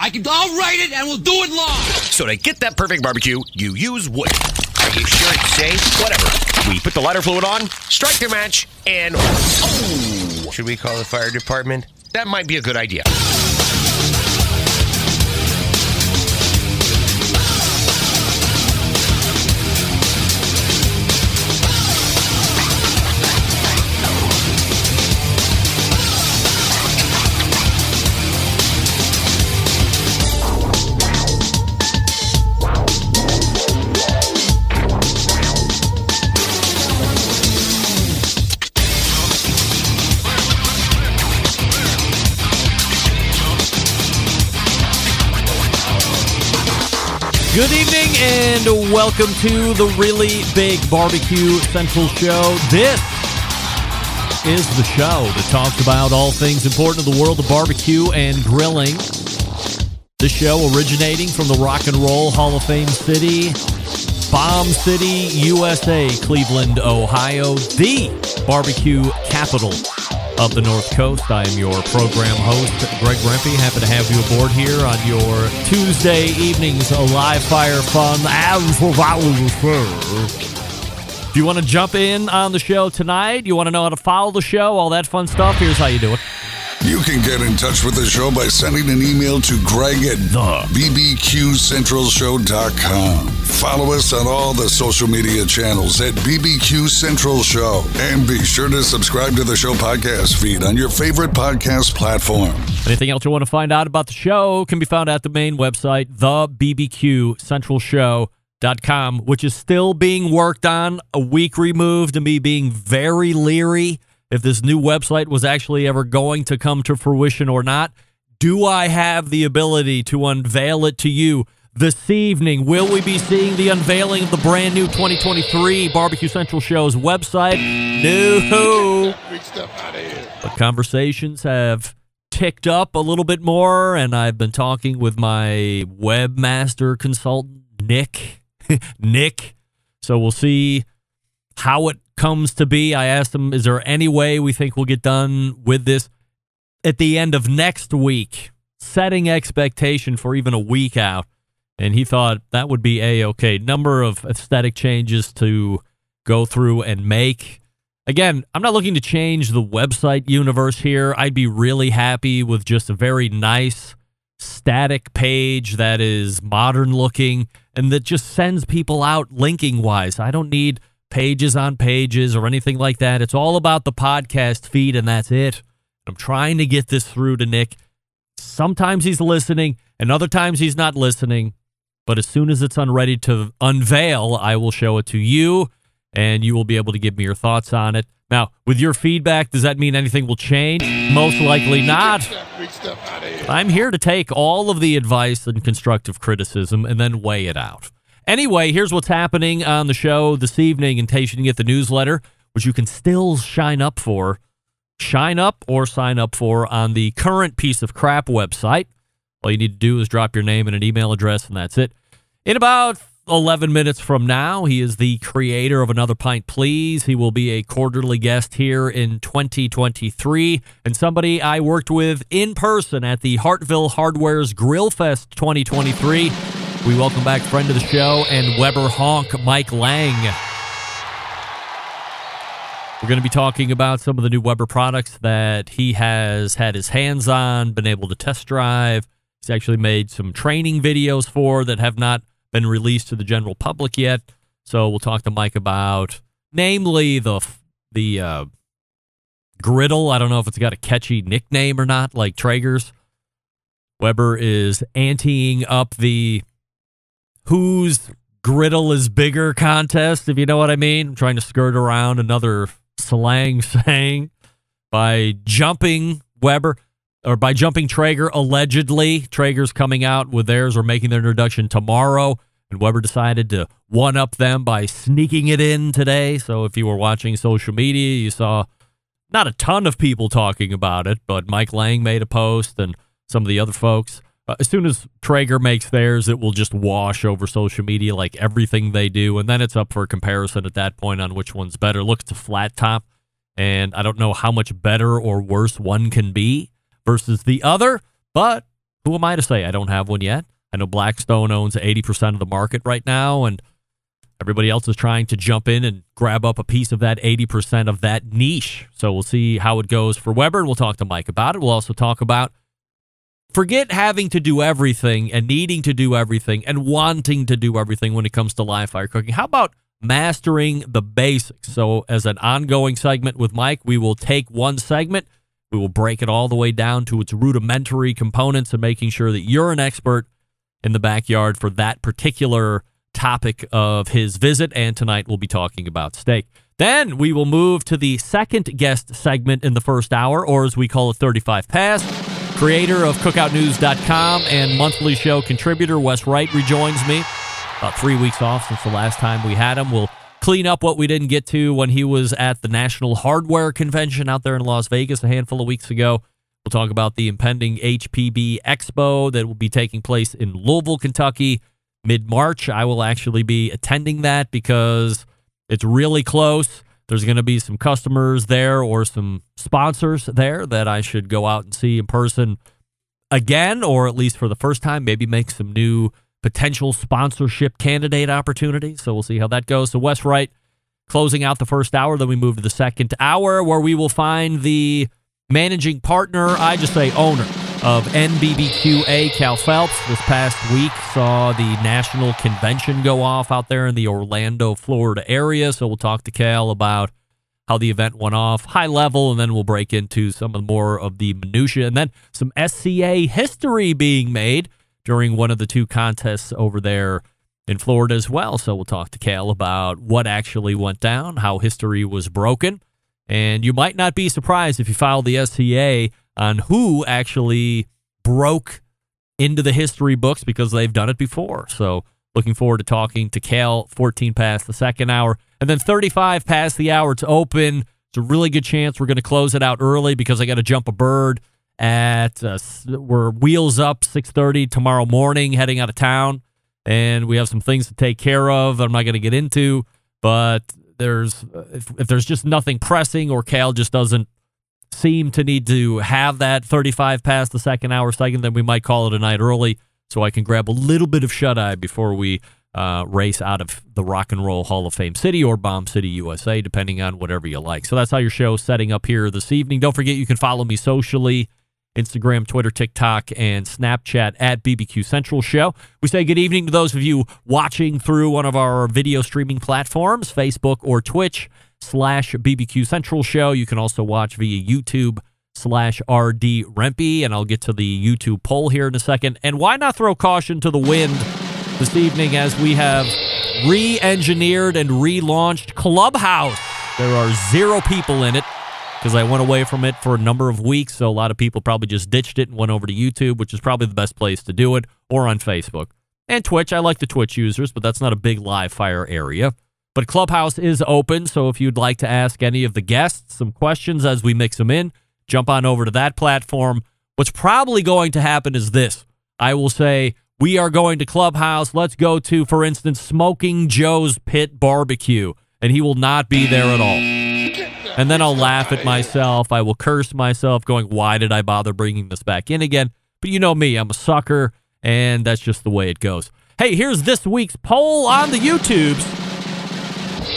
I can. I'll write it and we'll do it live. So to get that perfect barbecue, you use wood. Are you sure it's safe? Whatever. We put the lighter fluid on, strike the match, and oh! Should we call the fire department? That might be a good idea. And welcome to the Really Big Barbecue Central Show. This is the show that talks about all things important in the world of barbecue and grilling. This show originating from the Rock and Roll Hall of Fame city, Bomb City, USA, Cleveland, Ohio, the barbecue capital of the North Coast. I am your program host, Greg Rempe. Happy to have you aboard here on your Tuesday evenings, live fire fun. If you want to jump in on the show tonight, you want to know how to follow the show, all that fun stuff, here's how you do it. You can get in touch with the show by sending an email to Greg at The. bbqcentralshow.com. Follow us on all the social media channels at BBQ Central Show. And be sure to subscribe to the show podcast feed on your favorite podcast platform. Anything else you want to find out about the show can be found at the main website, thebbqcentralshow.com, which is still being worked on, a week removed, and me being very leery if this new website was actually ever going to come to fruition or not. Do I have the ability to unveil it to you this evening? Will we be seeing the unveiling of the brand new 2023 Barbecue Central Show's website? No. But conversations have ticked up a little bit more, and I've been talking with my webmaster consultant, Nick. Nick. So we'll see how it comes to be. I asked him, is there any way we think we'll get done with this at the end of next week? Setting expectation for even a week out. And he thought that would be a okay. Number of aesthetic changes to go through and make. Again, I'm not looking to change the website universe here. I'd be really happy with just a very nice static page that is modern looking and that just sends people out linking wise. I don't need pages on pages or anything like that. It's all about the podcast feed and that's it. I'm trying to get this through to Nick. Sometimes he's listening and other times he's not listening. But as soon as it's unready to unveil, I will show it to you and you will be able to give me your thoughts on it. Now, with your feedback, does that mean anything will change? Most likely not. I'm here to take all of the advice and constructive criticism and then weigh it out. Anyway, here's what's happening on the show this evening in case you didn't get the newsletter, which you can still shine up for. Shine up or sign up for on the current piece of crap website. All you need to do is drop your name and an email address, and that's it. In about 11 minutes from now, he is the creator of Another Pint Please. He will be a quarterly guest here in 2023 and somebody I worked with in person at the Hartville Hardware's Grill Fest 2023. We welcome back friend of the show and Weber honk Mike Lang. We're going to be talking about some of the new Weber products that he has had his hands on, been able to test drive. He's actually made some training videos for that have not been released to the general public yet. So we'll talk to Mike about, namely the the uh, griddle. I don't know if it's got a catchy nickname or not, like Traeger's. Weber is anteing up the whose griddle is bigger contest, if you know what I mean. I'm trying to skirt around another slang saying by jumping Weber or by jumping Traeger allegedly. Traeger's coming out with theirs or making their introduction tomorrow. And Weber decided to one up them by sneaking it in today. So if you were watching social media, you saw not a ton of people talking about it, but Mike Lang made a post and some of the other folks. Uh, as soon as Traeger makes theirs, it will just wash over social media like everything they do. And then it's up for comparison at that point on which one's better. Look, it's a flat top. And I don't know how much better or worse one can be versus the other, but who am I to say I don't have one yet? I know Blackstone owns 80% of the market right now, and everybody else is trying to jump in and grab up a piece of that 80% of that niche. So we'll see how it goes for Weber, and we'll talk to Mike about it. We'll also talk about forget having to do everything and needing to do everything and wanting to do everything when it comes to live fire cooking. How about mastering the basics? So, as an ongoing segment with Mike, we will take one segment, we will break it all the way down to its rudimentary components and making sure that you're an expert in the backyard for that particular topic of his visit. And tonight we'll be talking about steak. Then we will move to the second guest segment in the first hour, or as we call it, 35 Pass. Creator of CookoutNews.com and monthly show contributor Wes Wright rejoins me. About three weeks off since the last time we had him. We'll clean up what we didn't get to when he was at the National Hardware Convention out there in Las Vegas a handful of weeks ago. We'll talk about the impending HPB Expo that will be taking place in Louisville, Kentucky, mid March. I will actually be attending that because it's really close. There's going to be some customers there or some sponsors there that I should go out and see in person again, or at least for the first time, maybe make some new potential sponsorship candidate opportunities. So we'll see how that goes. So, Wes Wright closing out the first hour. Then we move to the second hour where we will find the managing partner, I just say owner of NBBQA Cal Phelps. This past week saw the national convention go off out there in the Orlando, Florida area. So we'll talk to Cal about how the event went off, high level, and then we'll break into some of more of the minutia, and then some SCA history being made during one of the two contests over there in Florida as well. So we'll talk to Cal about what actually went down, how history was broken, and you might not be surprised if you follow the SCA on who actually broke into the history books because they've done it before. So looking forward to talking to Cal 14 past the second hour. And then 35 past the hour, it's open. It's a really good chance we're going to close it out early because I got to jump a bird at uh, we're wheels up 6:30 tomorrow morning heading out of town and we have some things to take care of I'm not going to get into but there's if, if there's just nothing pressing or Cal just doesn't seem to need to have that 35 past the second hour second, then we might call it a night early so I can grab a little bit of shut eye before we uh, race out of the Rock and Roll Hall of Fame City or Bomb City, USA, depending on whatever you like. So that's how your show's setting up here this evening. Don't forget you can follow me socially. Instagram, Twitter, TikTok, and Snapchat at BBQ Central Show. We say good evening to those of you watching through one of our video streaming platforms, Facebook or Twitch slash BBQ Central Show. You can also watch via YouTube slash RD Rempe, and I'll get to the YouTube poll here in a second. And why not throw caution to the wind this evening as we have re engineered and relaunched Clubhouse? There are zero people in it because I went away from it for a number of weeks. So a lot of people probably just ditched it and went over to YouTube, which is probably the best place to do it, or on Facebook. And Twitch. I like the Twitch users, but that's not a big live fire area. But Clubhouse is open, so if you'd like to ask any of the guests some questions as we mix them in, jump on over to that platform. What's probably going to happen is this I will say, we are going to Clubhouse. Let's go to, for instance, Smoking Joe's Pit Barbecue, and he will not be there at all. And then I'll laugh at myself. I will curse myself, going, Why did I bother bringing this back in again? But you know me, I'm a sucker, and that's just the way it goes. Hey, here's this week's poll on the YouTubes.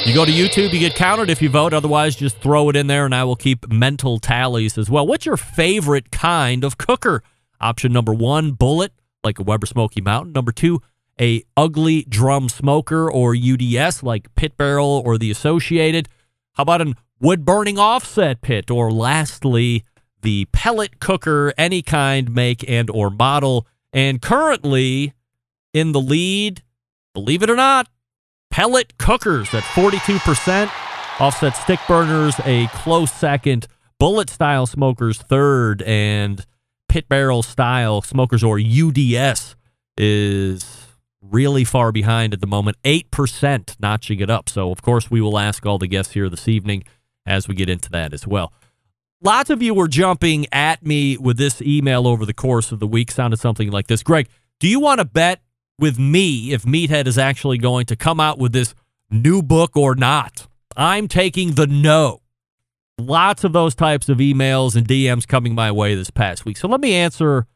You go to YouTube, you get counted if you vote. Otherwise, just throw it in there and I will keep mental tallies as well. What's your favorite kind of cooker? Option number one, bullet, like a Weber Smoky Mountain. Number two, a ugly drum smoker or UDS, like Pit Barrel or the Associated. How about an wood burning offset pit? Or lastly, the pellet cooker, any kind, make, and or model. And currently in the lead, believe it or not, pellet cookers at 42%. Offset stick burners, a close second. Bullet style smokers, third. And pit barrel style smokers, or UDS, is really far behind at the moment. 8% notching it up. So, of course, we will ask all the guests here this evening as we get into that as well. Lots of you were jumping at me with this email over the course of the week. Sounded something like this Greg, do you want to bet with me if Meathead is actually going to come out with this new book or not. I'm taking the no. Lots of those types of emails and DMs coming my way this past week. So let me answer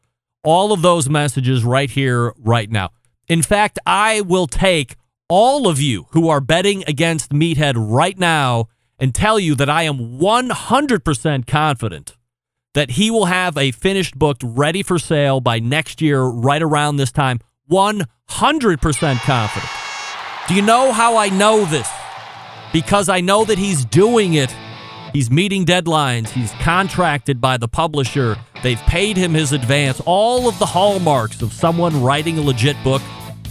all of those messages right here, right now. In fact, I will take all of you who are betting against Meathead right now and tell you that I am 100% confident that he will have a finished book ready for sale by next year, right around this time. 100% confident. Do you know how I know this? Because I know that he's doing it. He's meeting deadlines. He's contracted by the publisher. They've paid him his advance. All of the hallmarks of someone writing a legit book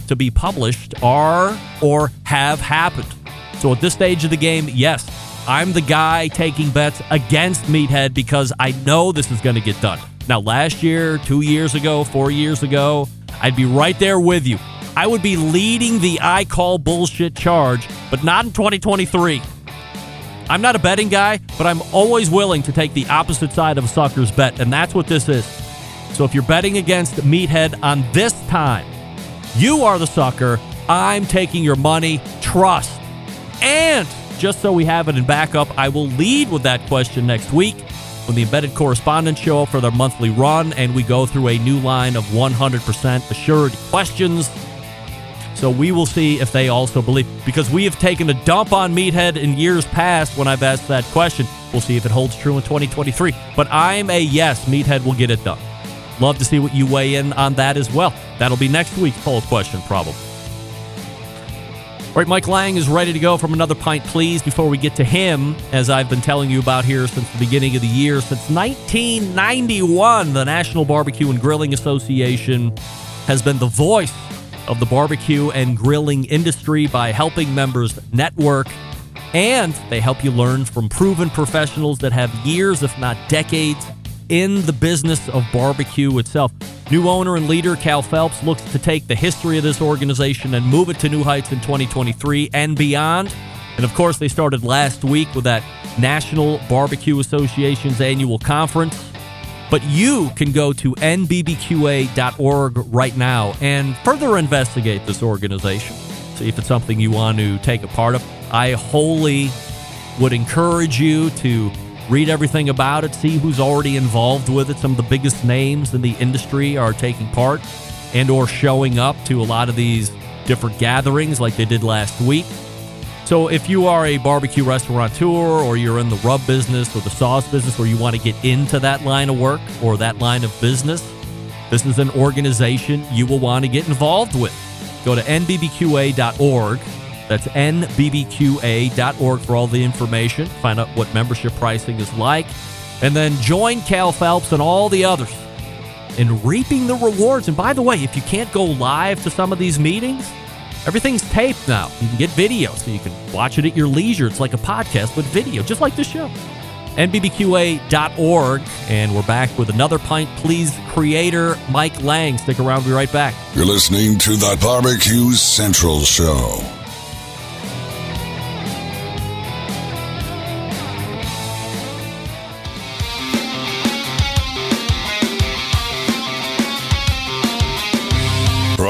to be published are or have happened. So at this stage of the game, yes, I'm the guy taking bets against Meathead because I know this is going to get done. Now, last year, two years ago, four years ago, I'd be right there with you. I would be leading the I call bullshit charge, but not in 2023. I'm not a betting guy, but I'm always willing to take the opposite side of a sucker's bet, and that's what this is. So if you're betting against Meathead on this time, you are the sucker. I'm taking your money. Trust. And just so we have it in backup, I will lead with that question next week when the embedded correspondents show up for their monthly run and we go through a new line of 100% assured questions. So we will see if they also believe. Because we have taken a dump on Meathead in years past when I've asked that question. We'll see if it holds true in 2023. But I'm a yes, Meathead will get it done. Love to see what you weigh in on that as well. That'll be next week's poll question, probably. All right, Mike Lang is ready to go from another pint, please. Before we get to him, as I've been telling you about here since the beginning of the year, since 1991, the National Barbecue and Grilling Association has been the voice of the barbecue and grilling industry by helping members network and they help you learn from proven professionals that have years, if not decades, in the business of barbecue itself. New owner and leader Cal Phelps looks to take the history of this organization and move it to new heights in 2023 and beyond. And of course, they started last week with that National Barbecue Association's annual conference. But you can go to nbbqa.org right now and further investigate this organization. See if it's something you want to take a part of. I wholly would encourage you to read everything about it, see who's already involved with it. Some of the biggest names in the industry are taking part and or showing up to a lot of these different gatherings like they did last week. So if you are a barbecue restaurateur or you're in the rub business or the sauce business or you want to get into that line of work or that line of business, this is an organization you will want to get involved with. Go to nbbqa.org. That's nbbqa.org for all the information. Find out what membership pricing is like. And then join Cal Phelps and all the others in reaping the rewards. And by the way, if you can't go live to some of these meetings, everything's taped now. You can get video so you can watch it at your leisure. It's like a podcast with video, just like this show. NBBQA.org. And we're back with another Pint Please creator, Mike Lang. Stick around, we'll be right back. You're listening to the Barbecue Central Show.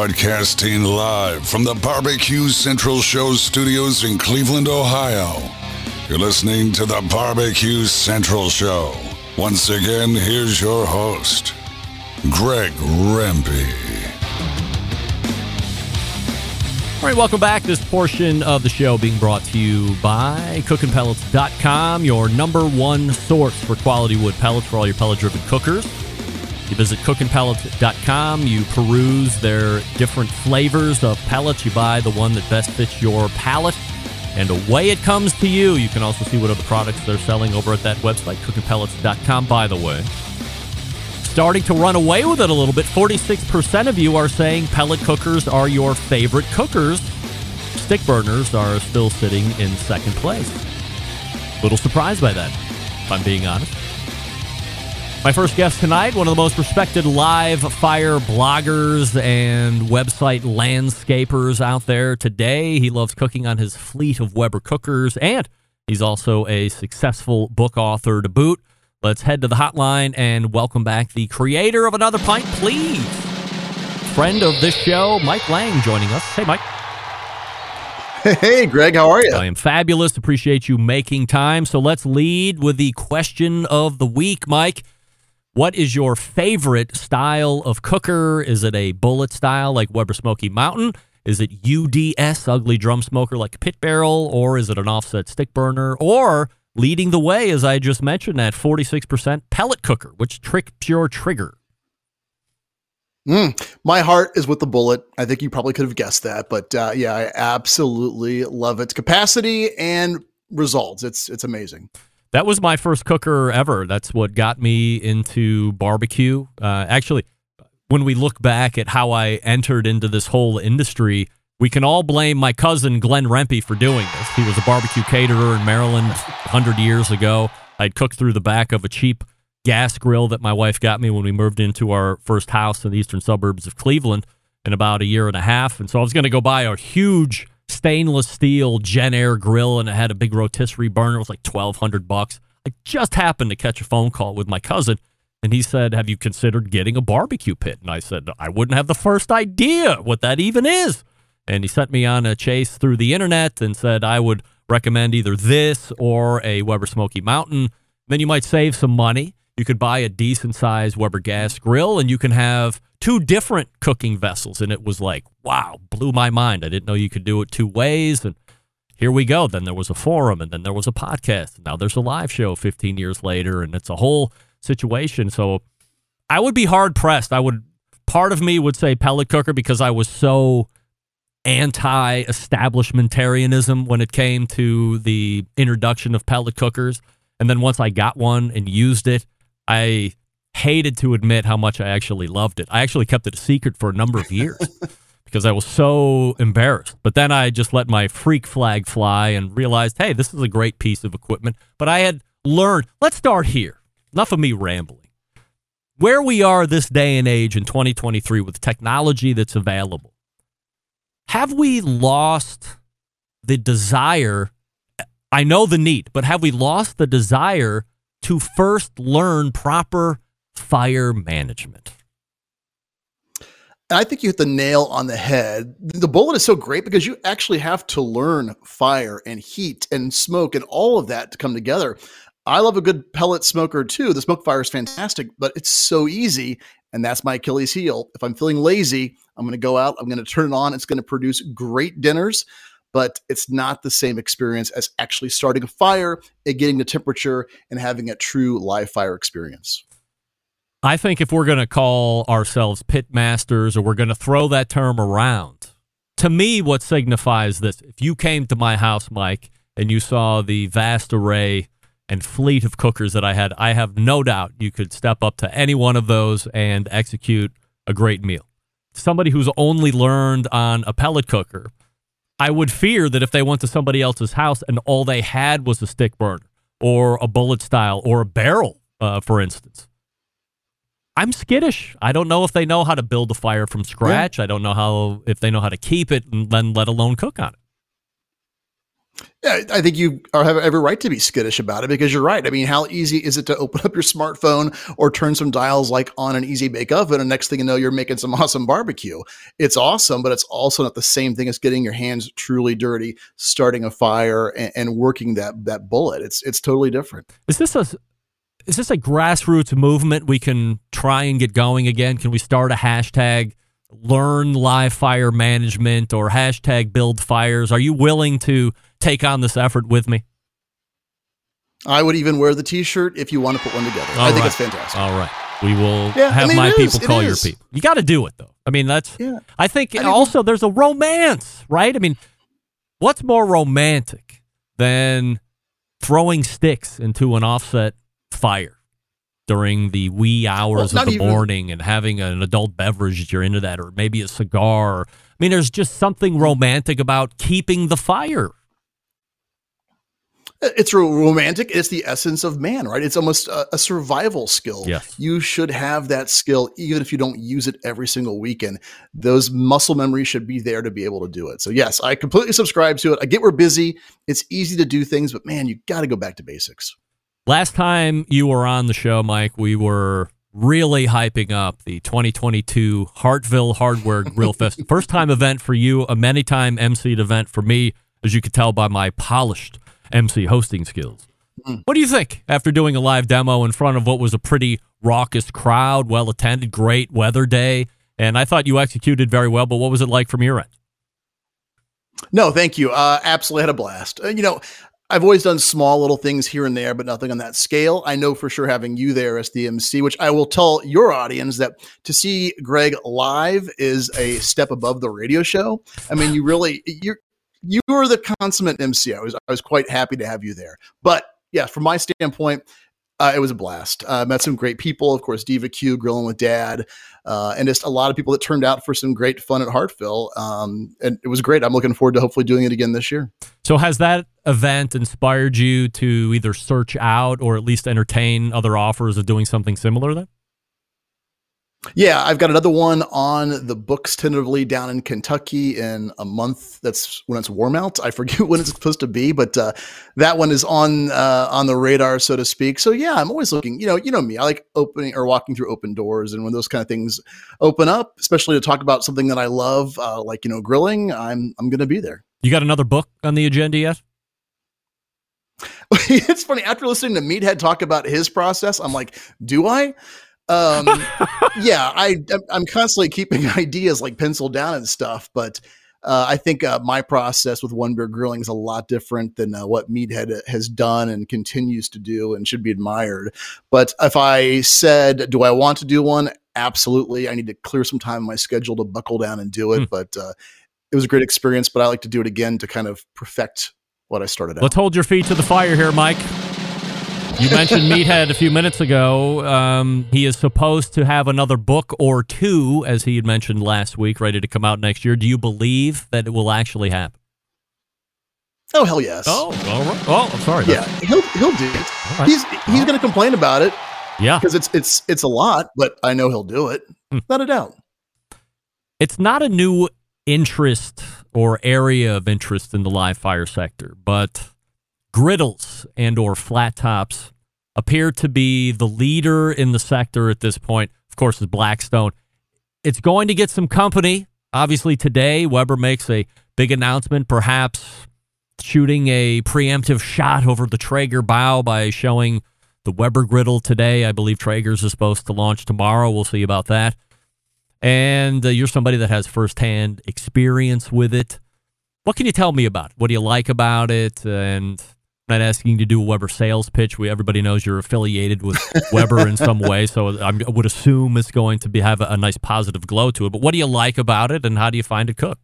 Broadcasting live from the Barbecue Central Show studios in Cleveland, Ohio. You're listening to the Barbecue Central Show. Once again, here's your host, Greg Rempe. All right, welcome back. This portion of the show being brought to you by cookingpellets.com, your number one source for quality wood pellets for all your pellet driven cookers. You visit cookingpellets.com, you peruse their different flavors of pellets, you buy the one that best fits your palate, and away it comes to you. You can also see what other products they're selling over at that website, cookingpellets.com, by the way. Starting to run away with it a little bit. 46% of you are saying pellet cookers are your favorite cookers. Stick burners are still sitting in second place. Little surprised by that, if I'm being honest. My first guest tonight, one of the most respected live fire bloggers and website landscapers out there today. He loves cooking on his fleet of Weber cookers, and he's also a successful book author to boot. Let's head to the hotline and welcome back the creator of Another Pint, please. Friend of this show, Mike Lang, joining us. Hey, Mike. Hey, Greg, how are you? I am fabulous. Appreciate you making time. So let's lead with the question of the week, Mike. What is your favorite style of cooker? Is it a bullet style like Weber Smoky Mountain? Is it UDS, ugly drum smoker like pit barrel? Or is it an offset stick burner? Or leading the way, as I just mentioned, that 46% pellet cooker, which tricks your trigger? Mm, my heart is with the bullet. I think you probably could have guessed that, but uh, yeah, I absolutely love its capacity and results. It's it's amazing. That was my first cooker ever. That's what got me into barbecue. Uh, actually, when we look back at how I entered into this whole industry, we can all blame my cousin Glenn Rempe for doing this. He was a barbecue caterer in Maryland 100 years ago. I'd cooked through the back of a cheap gas grill that my wife got me when we moved into our first house in the eastern suburbs of Cleveland in about a year and a half. And so I was going to go buy a huge stainless steel Jenn-Air grill and it had a big rotisserie burner. It was like 1200 bucks. I just happened to catch a phone call with my cousin and he said, Have you considered getting a barbecue pit? And I said, I wouldn't have the first idea what that even is. And he sent me on a chase through the internet and said I would recommend either this or a Weber Smoky Mountain. Then you might save some money you could buy a decent sized Weber gas grill and you can have two different cooking vessels. And it was like, wow, blew my mind. I didn't know you could do it two ways. And here we go. Then there was a forum and then there was a podcast. Now there's a live show 15 years later and it's a whole situation. So I would be hard pressed. I would, part of me would say pellet cooker because I was so anti establishmentarianism when it came to the introduction of pellet cookers. And then once I got one and used it, I hated to admit how much I actually loved it. I actually kept it a secret for a number of years because I was so embarrassed. But then I just let my freak flag fly and realized, hey, this is a great piece of equipment. But I had learned, let's start here. Enough of me rambling. Where we are this day and age in 2023 with technology that's available, have we lost the desire? I know the need, but have we lost the desire to first learn proper fire management. I think you hit the nail on the head. The bullet is so great because you actually have to learn fire and heat and smoke and all of that to come together. I love a good pellet smoker too. The smoke fire is fantastic, but it's so easy. And that's my Achilles heel. If I'm feeling lazy, I'm going to go out, I'm going to turn it on. It's going to produce great dinners but it's not the same experience as actually starting a fire and getting the temperature and having a true live fire experience. I think if we're going to call ourselves pit masters or we're going to throw that term around, to me, what signifies this, if you came to my house, Mike, and you saw the vast array and fleet of cookers that I had, I have no doubt you could step up to any one of those and execute a great meal. Somebody who's only learned on a pellet cooker I would fear that if they went to somebody else's house and all they had was a stick burner or a bullet style or a barrel, uh, for instance, I'm skittish. I don't know if they know how to build a fire from scratch. Yeah. I don't know how if they know how to keep it and then let alone cook on it. Yeah, I think you have every right to be skittish about it because you're right. I mean, how easy is it to open up your smartphone or turn some dials like on an easy bake oven, and next thing you know, you're making some awesome barbecue? It's awesome, but it's also not the same thing as getting your hands truly dirty, starting a fire, and, and working that that bullet. It's it's totally different. Is this a is this a grassroots movement we can try and get going again? Can we start a hashtag? learn live fire management or hashtag build fires are you willing to take on this effort with me? I would even wear the T-shirt if you want to put one together. All I think it's fantastic. All right, we will yeah, have I mean, my people call your people. You got to do it though. I mean, that's. Yeah. I think I also there's a romance, right? I mean, what's more romantic than throwing sticks into an offset fire during the wee hours well, of the even, morning and having an adult beverage if you're into that, or maybe a cigar? I mean, there's just something romantic about keeping the fire uh, it's romantic. It's the essence of man, right? It's almost a, a, survival skill. Yes. You should have that skill, even if you don't use it every single weekend. Those muscle memories should be there to be able to do it. So, yes, I completely subscribe to it. I get we're busy. It's easy to do things, but man, you got to go back to basics. Last time you were on the show, Mike, we were really hyping up the 2022 Hartville Hardware Grill Fest. First time event for you, a many time MC event for me, as you could tell by my polished MC hosting skills. What do you think after doing a live demo in front of what was a pretty raucous crowd, well attended, great weather day? And I thought you executed very well, but what was it like from your end? No, thank you. Uh, absolutely had a blast. Uh, you know, I've always done small little things here and there, but nothing on that scale. I know for sure having you there as the MC, which I will tell your audience that to see Greg live is a step above the radio show. I mean, you really you're you are the consummate MC. I was I was quite happy to have you there. But yeah, from my standpoint, uh, it was a blast. Uh, met some great people, of course, Diva Q, grilling with Dad, uh, and just a lot of people that turned out for some great fun at Hartville. Um, and it was great. I'm looking forward to hopefully doing it again this year. So, has that event inspired you to either search out or at least entertain other offers of doing something similar then? Yeah, I've got another one on the books tentatively down in Kentucky in a month. That's when it's warm out. I forget when it's supposed to be, but uh, that one is on uh, on the radar, so to speak. So yeah, I'm always looking. You know, you know me. I like opening or walking through open doors, and when those kind of things open up, especially to talk about something that I love, uh, like you know, grilling, I'm I'm going to be there. You got another book on the agenda yet? it's funny after listening to Meathead talk about his process, I'm like, do I? Um yeah i i'm constantly keeping ideas like penciled down and stuff but uh, I think uh, my process with one beer grilling is a lot different than uh, what Meathead has done and continues to do and should be admired. But if I said, do I want to do one? Absolutely. I need to clear some time in my schedule to buckle down and do it. Mm. But uh, it was a great experience, but I like to do it again to kind of perfect what I started out. Let's hold your feet to the fire here, Mike. You mentioned Meathead a few minutes ago. Um, he is supposed to have another book or two, as he had mentioned last week, ready to come out next year. Do you believe that it will actually happen? Oh hell yes! Oh, all right. Oh, I'm sorry. Yeah, he'll he'll do it. Right. He's he's going to complain about it. Yeah, because it's it's it's a lot, but I know he'll do it. Hmm. Not a doubt. It's not a new interest or area of interest in the live fire sector, but griddles and or flat tops appear to be the leader in the sector at this point. Of course, is Blackstone. It's going to get some company. Obviously, today Weber makes a big announcement, perhaps shooting a preemptive shot over the Traeger bow by showing the Weber griddle today. I believe Traeger's is supposed to launch tomorrow. We'll see about that. And uh, you're somebody that has firsthand experience with it. What can you tell me about it? What do you like about it? And not asking you to do a Weber sales pitch. We everybody knows you're affiliated with Weber in some way, so i would assume it's going to be have a, a, nice positive glow to it. But what do you like about it, and how do you find it cooked?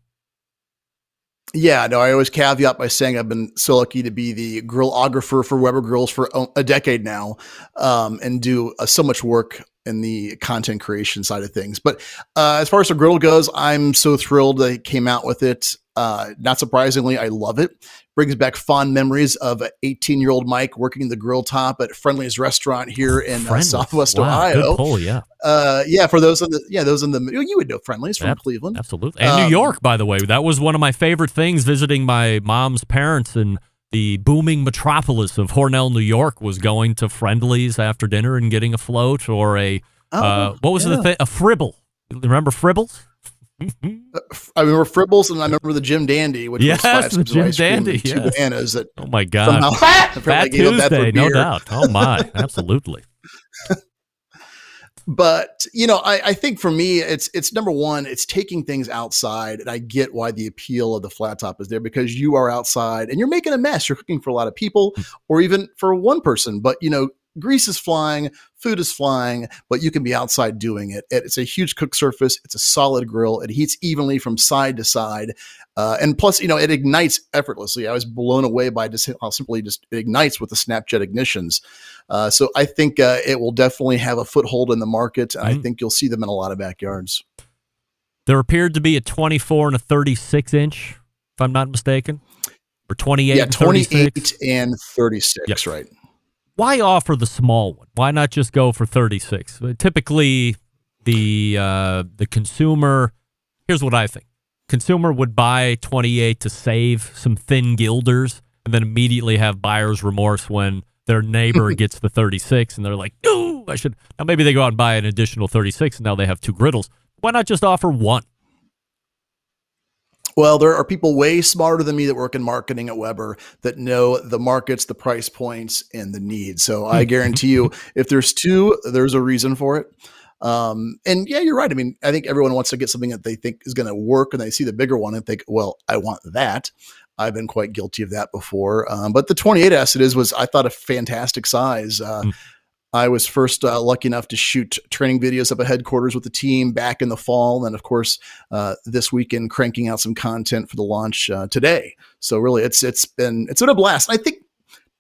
Yeah, no, I always caveat by saying I've been so lucky to be the grillographer for Weber Grills for a decade now, um, and do uh, so much work in the content creation side of things. But uh, as far as the griddle goes, I'm so thrilled they came out with it. Uh, not surprisingly, I love it. Brings back fond memories of 18 year old Mike working the grill top at Friendly's restaurant here in uh, Southwest wow, Ohio. Good pull, yeah. Uh, yeah, for those in the yeah those in the you would know Friendly's from Cleveland, absolutely, and um, New York, by the way. That was one of my favorite things visiting my mom's parents in the booming metropolis of Hornell, New York. Was going to Friendly's after dinner and getting a float or a oh, uh, what was yeah. the thing? A fribble. Remember fribbles? I remember Fribbles, and I remember the Jim Dandy, which yes, was five the Jim Dandy, two yes. bananas. That oh my god, fat, fat Tuesday, no doubt. Oh my, absolutely. but you know, I, I think for me, it's it's number one, it's taking things outside, and I get why the appeal of the flat top is there because you are outside and you're making a mess. You're cooking for a lot of people, hmm. or even for one person. But you know, grease is flying, food is flying, but you can be outside doing it. It's a huge cook surface. It's a solid grill. It heats evenly from side to side. Uh, and plus, you know, it ignites effortlessly. I was blown away by just how simply just it ignites with the Snapjet ignitions. Uh, so I think uh, it will definitely have a foothold in the market. And mm I think you'll see them in a lot of backyards. There appeared to be a 24 and a 36 inch, if I'm not mistaken, or 28 yeah, and 28 and 36, yep. right why offer the small one? Why not just go for 36? Typically, the uh, the consumer. Here's what I think: consumer would buy 28 to save some thin guilders, and then immediately have buyer's remorse when their neighbor gets the 36, and they're like, "No, I should." Now maybe they go out and buy an additional 36, and now they have two griddles. Why not just offer one? Well, there are people way smarter than me that work in marketing at Weber that know the markets, the price points, and the needs. So I guarantee you, if there's two, there's a reason for it. Um, and yeah, you're right. I mean, I think everyone wants to get something that they think is going to work, and they see the bigger one and think, "Well, I want that." I've been quite guilty of that before. Um, but the 28S it is was I thought a fantastic size. Uh, mm. I was first uh, lucky enough to shoot training videos up at headquarters with the team back in the fall, and of course uh, this weekend cranking out some content for the launch uh, today. So really, it's it's been it's been a blast. I think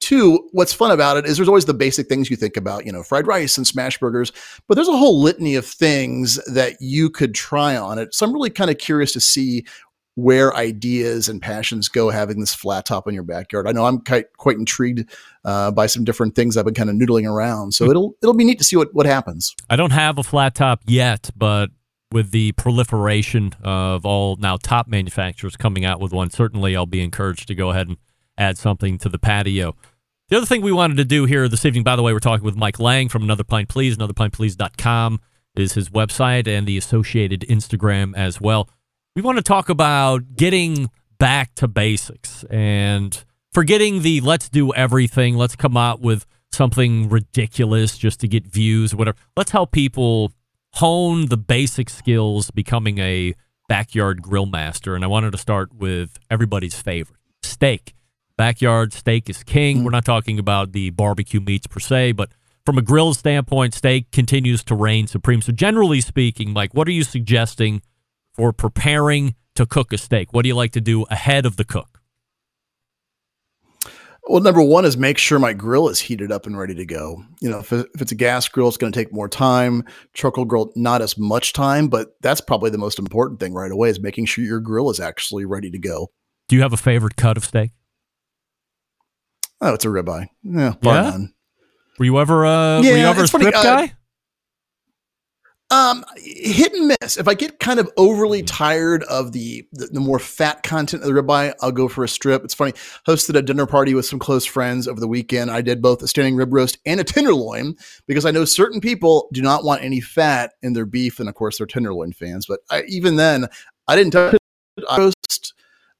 too, what's fun about it is there's always the basic things you think about, you know, fried rice and smash burgers, but there's a whole litany of things that you could try on it. So I'm really kind of curious to see where ideas and passions go having this flat top in your backyard. I know I'm quite quite intrigued uh, by some different things I've been kind of noodling around. So hmm. it'll it'll be neat to see what what happens. I don't have a flat top yet, but with the proliferation of all now top manufacturers coming out with one, certainly I'll be encouraged to go ahead and add something to the patio. The other thing we wanted to do here this evening, by the way, we're talking with Mike Lang from Another Pint Please. AnotherPintPlease.com is his website and the associated Instagram as well we want to talk about getting back to basics and forgetting the let's do everything, let's come out with something ridiculous just to get views, whatever. Let's help people hone the basic skills becoming a backyard grill master. And I wanted to start with everybody's favorite steak. Backyard steak is king. Mm. We're not talking about the barbecue meats per se, but from a grill standpoint, steak continues to reign supreme. So, generally speaking, Mike, what are you suggesting for preparing to cook a steak? What do you like to do ahead of the cook? Well, number one is make sure my grill is heated up and ready to go. You know, if, if it's a gas grill, it's going to take more time. Charcoal grill, not as much time, but that's probably the most important thing right away is making sure your grill is actually ready to go. Do you have a favorite cut of steak? Oh, it's a ribeye. Yeah, yeah. None. Were you ever, uh, yeah, were you ever a strip uh, guy? Um, hit and miss. If I get kind of overly mm. tired of the, the, the more fat content of the ribeye, I'll go for a strip. It's funny. Hosted a dinner party with some close friends over the weekend. I did both a standing rib roast and a tenderloin because I know certain people do not want any fat in their beef, and of course they're tenderloin fans. But I, even then, I didn't touch it. I roast.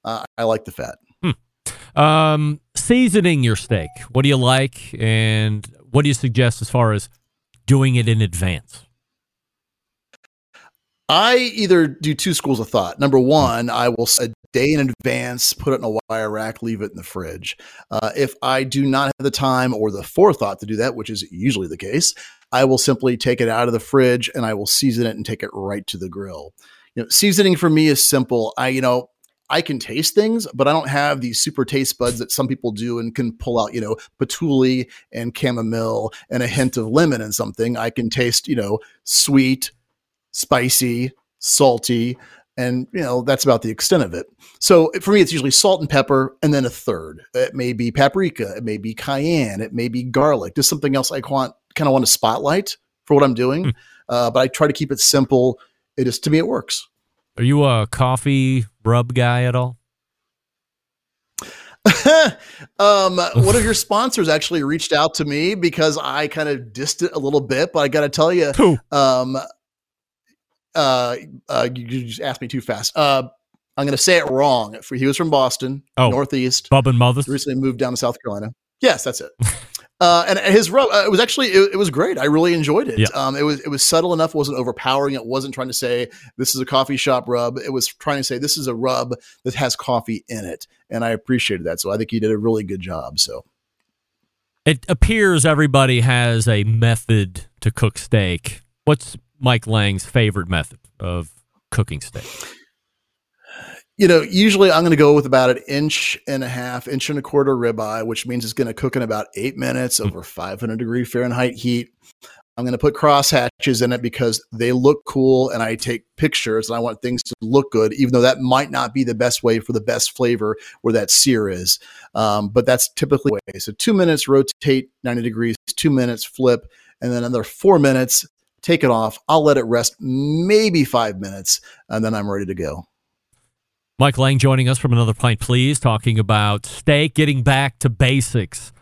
Uh, I like the fat. Hmm. Um, seasoning your steak. What do you like, and what do you suggest as far as doing it in advance? I either do two schools of thought. Number one, I will a day in advance put it in a wire rack, leave it in the fridge. Uh, if I do not have the time or the forethought to do that, which is usually the case, I will simply take it out of the fridge and I will season it and take it right to the grill. You know, seasoning for me is simple. I, you know, I can taste things, but I don't have these super taste buds that some people do and can pull out, you know, patchouli and chamomile and a hint of lemon and something. I can taste, you know, sweet, spicy, salty, and you know that's about the extent of it. So for me, it's usually salt and pepper, and then a third. It may be paprika, it may be cayenne, it may be garlic, just something else I want kind of want to spotlight for what I'm doing. Mm. Uh, but I try to keep it simple. It is to me, it works. Are you a coffee rub guy at all? um, one of your sponsors actually reached out to me because I kind of dissed it a little bit, but I got to tell you, um, uh, uh, you, just asked me too fast. Uh, I'm going to say it wrong. He was from Boston, oh, Northeast. Bub and Mothers. Recently moved down to South Carolina. Yes, that's it. uh, and his rub, uh, it was actually it, it, was great. I really enjoyed it. Yeah. Um, it was it was subtle enough. wasn't overpowering. It wasn't trying to say this is a coffee shop rub. It was trying to say this is a rub that has coffee in it, and I appreciated that. So I think he did a really good job. So it appears everybody has a method to cook steak. What's Mike Lang's favorite method of cooking steak? You know, usually I'm going to go with about an inch and a half, inch and a quarter ribeye, which means it's going to cook in about eight minutes mm-hmm. over 500 degree Fahrenheit heat. I'm going to put cross hatches in it because they look cool and I take pictures and I want things to look good, even though that might not be the best way for the best flavor where that sear is. Um, but that's typically the way. So two minutes, rotate 90 degrees, two minutes, flip, and then another four minutes, take it off. I'll let it rest maybe five minutes, and then I'm ready to go. Mike Lang joining us from another pint, please, talking about steak, getting back to basics.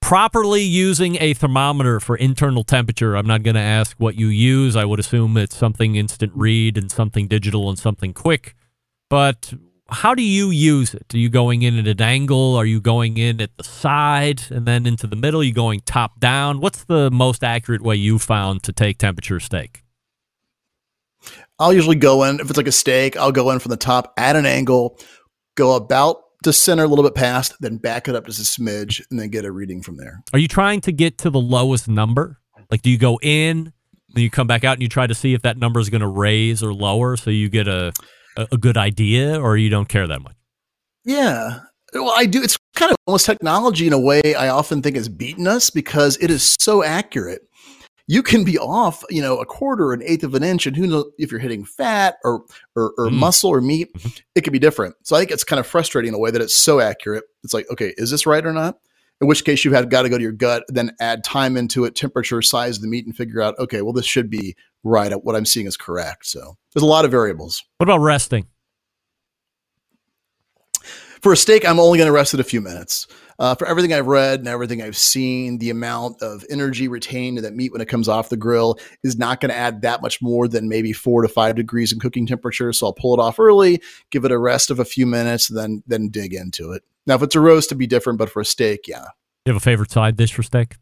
Properly using a thermometer for internal temperature. I'm not going to ask what you use. I would assume it's something instant read and something digital and something quick. But how do you use it? Are you going in at an angle? Are you going in at the side and then into the middle? Are you going top down? What's the most accurate way you found to take temperature steak? I'll usually go in if it's like a steak. I'll go in from the top at an angle, go about to center a little bit past, then back it up just a smidge, and then get a reading from there. Are you trying to get to the lowest number? Like, do you go in, then you come back out, and you try to see if that number is going to raise or lower, so you get a, a a good idea, or you don't care that much? Yeah. Well, I do. It's kind of almost technology in a way I often think has beaten us because it is so accurate. You can be off, you know, a quarter, an eighth of an inch, and who knows if you're hitting fat or or, or Mm. muscle or meat, it could be different. So I think it's kind of frustrating in a way that it's so accurate. It's like, okay, is this right or not? In which case you have got to go to your gut, then add time into it, temperature, size of the meat, and figure out, okay, well, this should be right. What I'm seeing is correct. So there's a lot of variables. What about resting? For a steak, I'm only going to rest it a few minutes. Uh, for everything I've read and everything I've seen, the amount of energy retained in that meat when it comes off the grill is not going to add that much more than maybe four to five degrees in cooking temperature. So I'll pull it off early, give it a rest of a few minutes, then then dig into it. Now, if it's a roast, it'd be different, but for a steak, yeah. You have a favorite side dish for steak?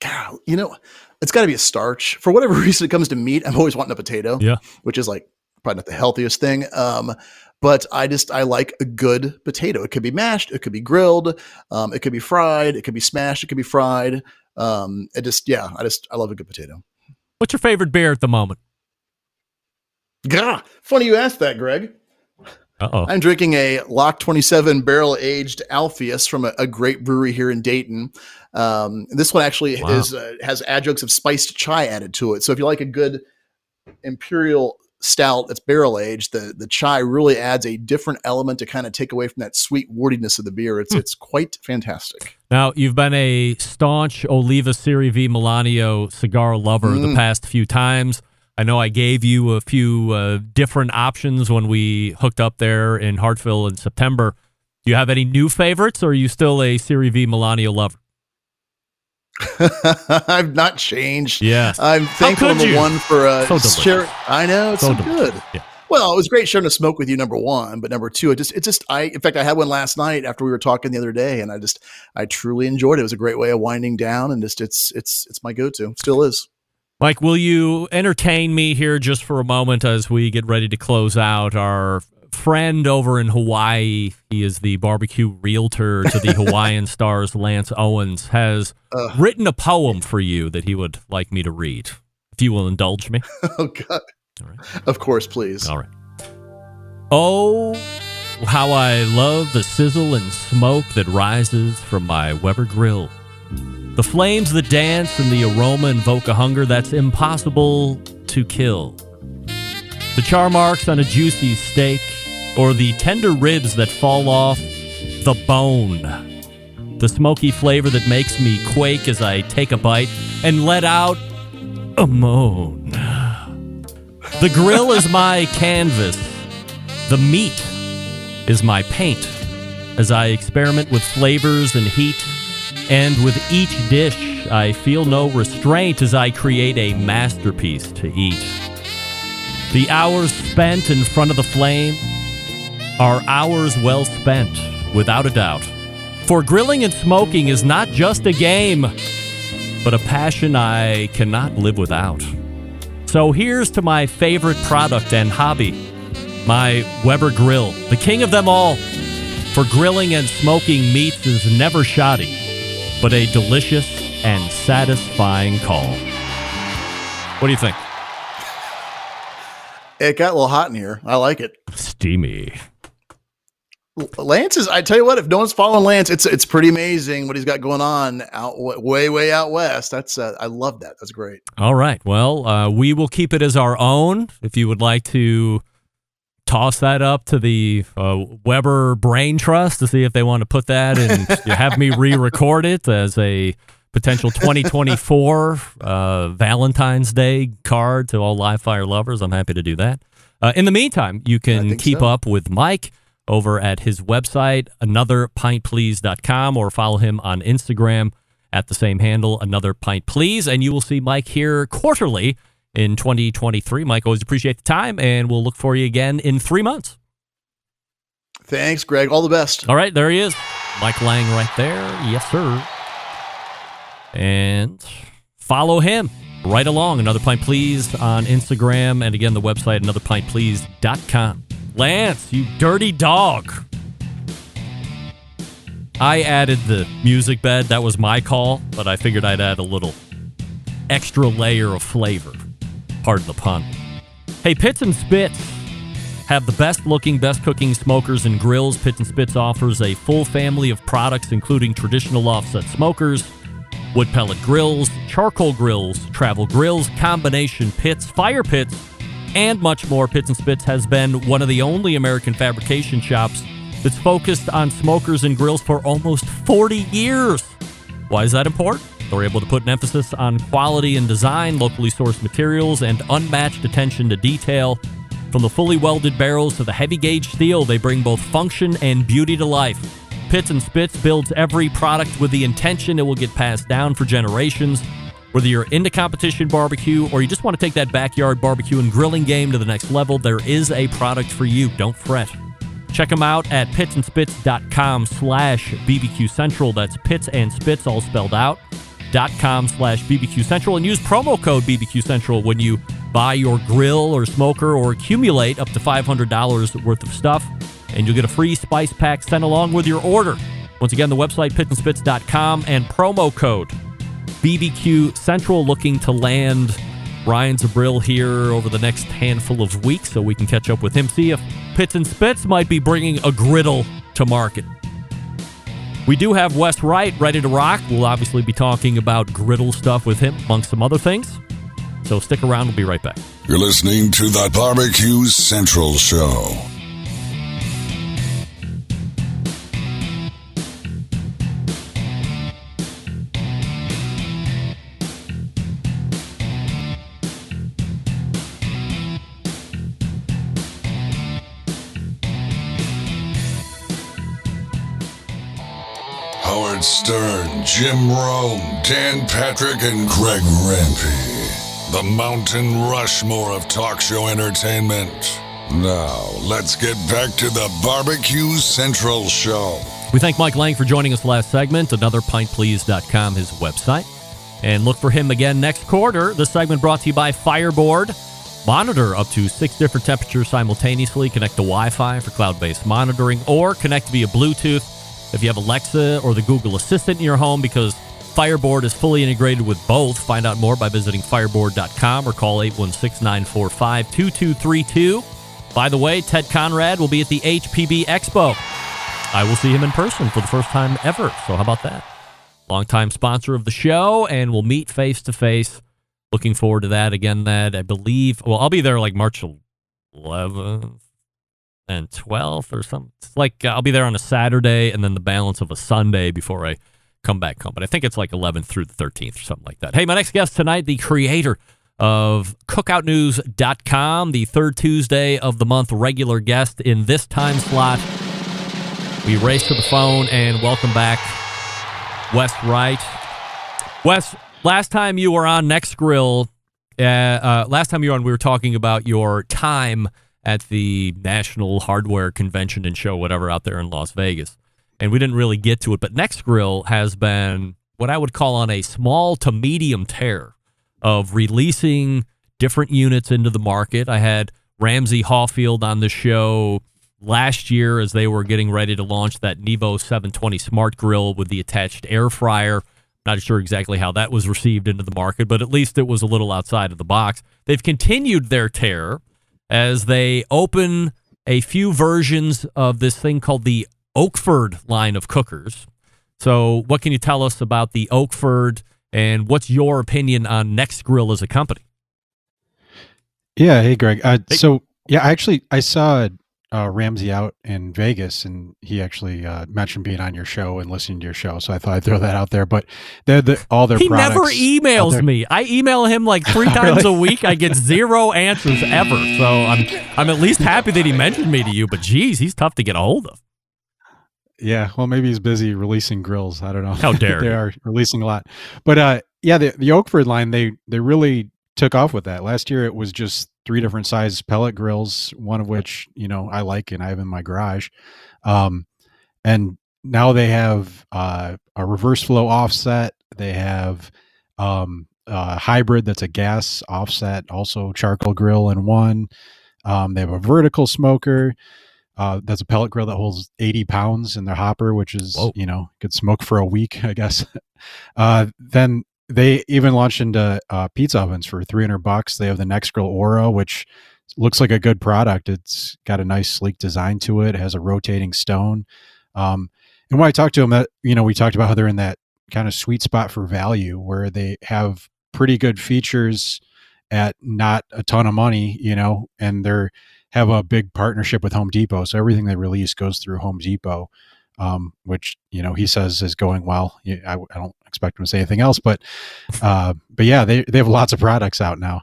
God, you know, it's got to be a starch. For whatever reason, it comes to meat. I'm always wanting a potato. Yeah. which is like probably not the healthiest thing. Um, but I just I like a good potato. It could be mashed, it could be grilled, um, it could be fried, it could be smashed, it could be fried. Um, it just yeah, I just I love a good potato. What's your favorite beer at the moment? Gah, funny you asked that, Greg. Uh oh. I'm drinking a Lock 27 barrel aged Alpheus from a, a great brewery here in Dayton. Um, this one actually Wow. is uh, has adjuncts of spiced chai added to it. So if you like a good imperial stout that's barrel aged, the the chai really adds a different element to kind of take away from that sweet wordiness of the beer. It's it's quite fantastic. Now, you've been a staunch Oliva Serie V Melanio cigar lover the Mm. past few times. I know I gave you a few uh, different options when we hooked up there in Hartsville in September. Do you have any new favorites, or are you still a Serie V Melanio lover? I've not changed. Yeah, I'm thankful number you? one for uh, So share. I know it's so, So good. Yeah. Well, it was great sharing a smoke with you, number one. But number two, it just, it just, I, in fact, I had one last night after we were talking the other day, and I just, I truly enjoyed it. It was a great way of winding down, and just, it's, it's, it's my go-to. Still is. Mike, will you entertain me here just for a moment as we get ready to close out? Our friend over in Hawaii, he is the barbecue realtor to the Hawaiian Stars, Lance Owens, has Ugh. written a poem for you that he would like me to read. If you will indulge me. Oh God. All right. Of course, please. All right. Oh, how I love the sizzle and smoke that rises from my Weber grill. The flames that dance and the aroma invoke a hunger that's impossible to kill. The char marks on a juicy steak, or the tender ribs that fall off the bone. The smoky flavor that makes me quake as I take a bite and let out a moan. The grill is my canvas. The meat is my paint as I experiment with flavors and heat. And with each dish, I feel no restraint as I create a masterpiece to eat. The hours spent in front of the flame are hours well spent, without a doubt. For grilling and smoking is not just a game, but a passion I cannot live without. So here's to my favorite product and hobby my Weber Grill, the king of them all. For grilling and smoking meats is never shoddy, but a delicious and satisfying call. What do you think? It got a little hot in here. I like it. Steamy. Lance is. I tell you what, if no one's following Lance, it's it's pretty amazing what he's got going on out way way out west. That's uh, I love that. That's great. All right. Well, uh, we will keep it as our own. If you would like to toss that up to the uh, Weber Brain Trust to see if they want to put that and have me re-record it as a potential 2024 uh, Valentine's Day card to all live fire lovers, I'm happy to do that. Uh, in the meantime, you can keep so. up with Mike over at his website, anotherpintplease.com, or follow him on Instagram at the same handle, anotherpintplease, and you will see Mike here quarterly in 2023. Mike, always appreciate the time, and we'll look for you again in three months. Thanks, Greg. All the best. All right, there he is. Mike Lang right there. Yes, sir. And follow him right along. Another Pint Please on Instagram. And again, the website, anotherpintplease.com. Lance, you dirty dog. I added the music bed. That was my call, but I figured I'd add a little extra layer of flavor. Pardon the pun. Hey, Pitts and Spitts have the best looking, best cooking smokers and grills. Pitts and Spitts offers a full family of products, including traditional offset smokers, wood pellet grills, charcoal grills, travel grills, combination pits, fire pits, and much more. Pitts and Spitts has been one of the only American fabrication shops that's focused on smokers and grills for almost 40 years. Why is that important? They're able to put an emphasis on quality and design, locally sourced materials, and unmatched attention to detail. From the fully welded barrels to the heavy gauge steel, they bring both function and beauty to life. Pitts and Spitts builds every product with the intention it will get passed down for generations. Whether you're into competition barbecue or you just want to take that backyard barbecue and grilling game to the next level, there is a product for you. Don't fret. Check them out at pittsandspitts.com slash BBQ Central. That's pitts and spitts all spelled out. Com slash BBQ Central and use promo code BBQ Central when you buy your grill or smoker or accumulate up to $500 worth of stuff. And you'll get a free spice pack sent along with your order. Once again, the website pittsandspitts.com and promo code BBQ Central looking to land Ryan Zabrill here over the next handful of weeks so we can catch up with him, see if Pitts and Spitts might be bringing a griddle to market. We do have Wes Wright ready to rock. We'll obviously be talking about griddle stuff with him, amongst some other things. So stick around. We'll be right back. You're listening to the Barbecue Central Show. Stern, Jim Rome, Dan Patrick, and Greg Rempe. The Mountain Rushmore of talk show entertainment. Now, let's get back to the Barbecue Central Show. We thank Mike Lang for joining us last segment. AnotherPintPlease.com, his website. And look for him again next quarter. This segment brought to you by Fireboard. Monitor up to six different temperatures simultaneously. Connect to Wi Fi for cloud based monitoring or connect via Bluetooth if you have Alexa or the Google Assistant in your home because Fireboard is fully integrated with both. Find out more by visiting fireboard.com or call 816 945 2232. By the way, Ted Conrad will be at the HPB Expo. I will see him in person for the first time ever. So, how about that? Longtime sponsor of the show, and we'll meet face to face. Looking forward to that again. That I believe, well, I'll be there like March 11th and 12th or something. It's like uh, I'll be there on a Saturday and then the balance of a Sunday before I come back home. But I think it's like 11th through the 13th or something like that. Hey, my next guest tonight, the creator of cookoutnews.com, the third Tuesday of the month regular guest in this time slot. We race to the phone and welcome back Wes Wright. Wes, last time you were on Nexgrill, uh, uh, last time you were on, we were talking about your time at the National Hardware Convention and Show, whatever, out there in Las Vegas. And we didn't really get to it, but Nexgrill has been what I would call on a small to medium tear of releasing different units into the market. I had Ramsey Hawfield on the show last year as they were getting ready to launch that Nevo 720 Smart Grill with the attached air fryer. Not sure exactly how that was received into the market, but at least it was a little outside of the box. They've continued their tear as they open a few versions of this thing called the Oakford line of cookers. So, what can you tell us about the Oakford and what's your opinion on Nexgrill as a company? Yeah, hey Greg. Uh, hey. So, yeah, I actually I saw uh, Ramsey out in Vegas, and he actually uh, mentioned being on your show and listening to your show. So I thought I'd throw that out there. But they're the, all their he never emails me. I email him like three times really? a week. I get zero answers ever. So I'm I'm at least happy that he mentioned me to you. But geez, he's tough to get a hold of. Yeah, well, maybe he's busy releasing grills. I don't know. How dare they are releasing a lot, but uh, yeah, the the Oakford line they they really took off with that. Last year it was just three different size pellet grills, one of which you know I like and I have in my garage. Um, and now they have uh, a reverse flow offset. They have um, a hybrid that's a gas offset, also charcoal grill in one. Um, they have a vertical smoker. Uh, that's a pellet grill that holds 80 pounds in their hopper, which is, Whoa. you know, could smoke for a week, I guess. uh, then they even launched into uh, pizza ovens for 300 bucks. They have the Nexgrill Aura, which looks like a good product. It's got a nice sleek design to it. it has a rotating stone. Um, and when I talked to them, that you know, we talked about how they're in that kind of sweet spot for value, where they have pretty good features at not a ton of money, you know, and they're have a big partnership with Home Depot. So everything they release goes through Home Depot, um, which you know he says is going well. I, I don't expect him to say anything else, but uh, but yeah, they they have lots of products out now.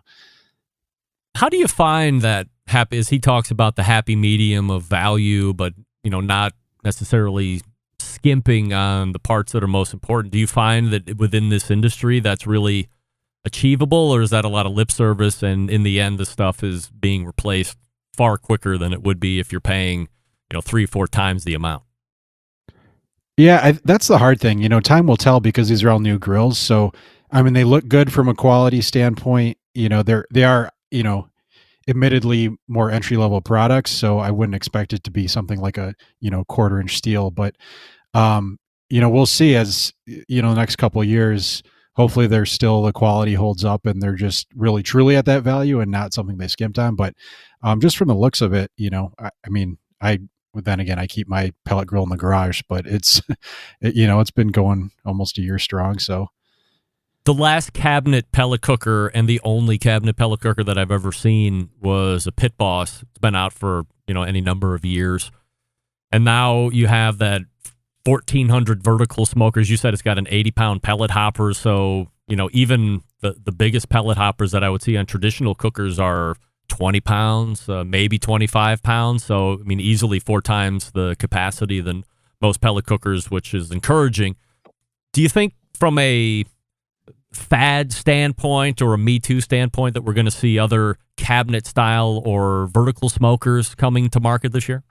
How do you find that happy? As he talks about the happy medium of value, but you know, not necessarily skimping on the parts that are most important. Do you find that within this industry that's really achievable, or is that a lot of lip service? And in the end, the stuff is being replaced far quicker than it would be if you're paying, you know, three, four times the amount. Yeah, I, that's the hard thing. You know, time will tell because these are all new grills. So, I mean, they look good from a quality standpoint. You know, they're they are you know, admittedly more entry level products. So I wouldn't expect it to be something like a you know quarter inch steel. But um, you know, we'll see as you know the next couple years. Hopefully, they're still the quality holds up and they're just really truly at that value and not something they skimped on. But um, just from the looks of it, you know, I, I mean, I then again, I keep my pellet grill in the garage, but it's, it, you know, it's been going almost a year strong. So the last cabinet pellet cooker and the only cabinet pellet cooker that I've ever seen was a Pit Boss. It's been out for, you know, any number of years. And now you have that 1400 vertical smokers. You said it's got an 80 pound pellet hopper. So, you know, even the, the biggest pellet hoppers that I would see on traditional cookers are 20 pounds, uh, maybe 25 pounds. So, I mean, easily four times the capacity than most pellet cookers, which is encouraging. Do you think from a fad standpoint or a Me Too standpoint that we're going to see other cabinet style or vertical smokers coming to market this year?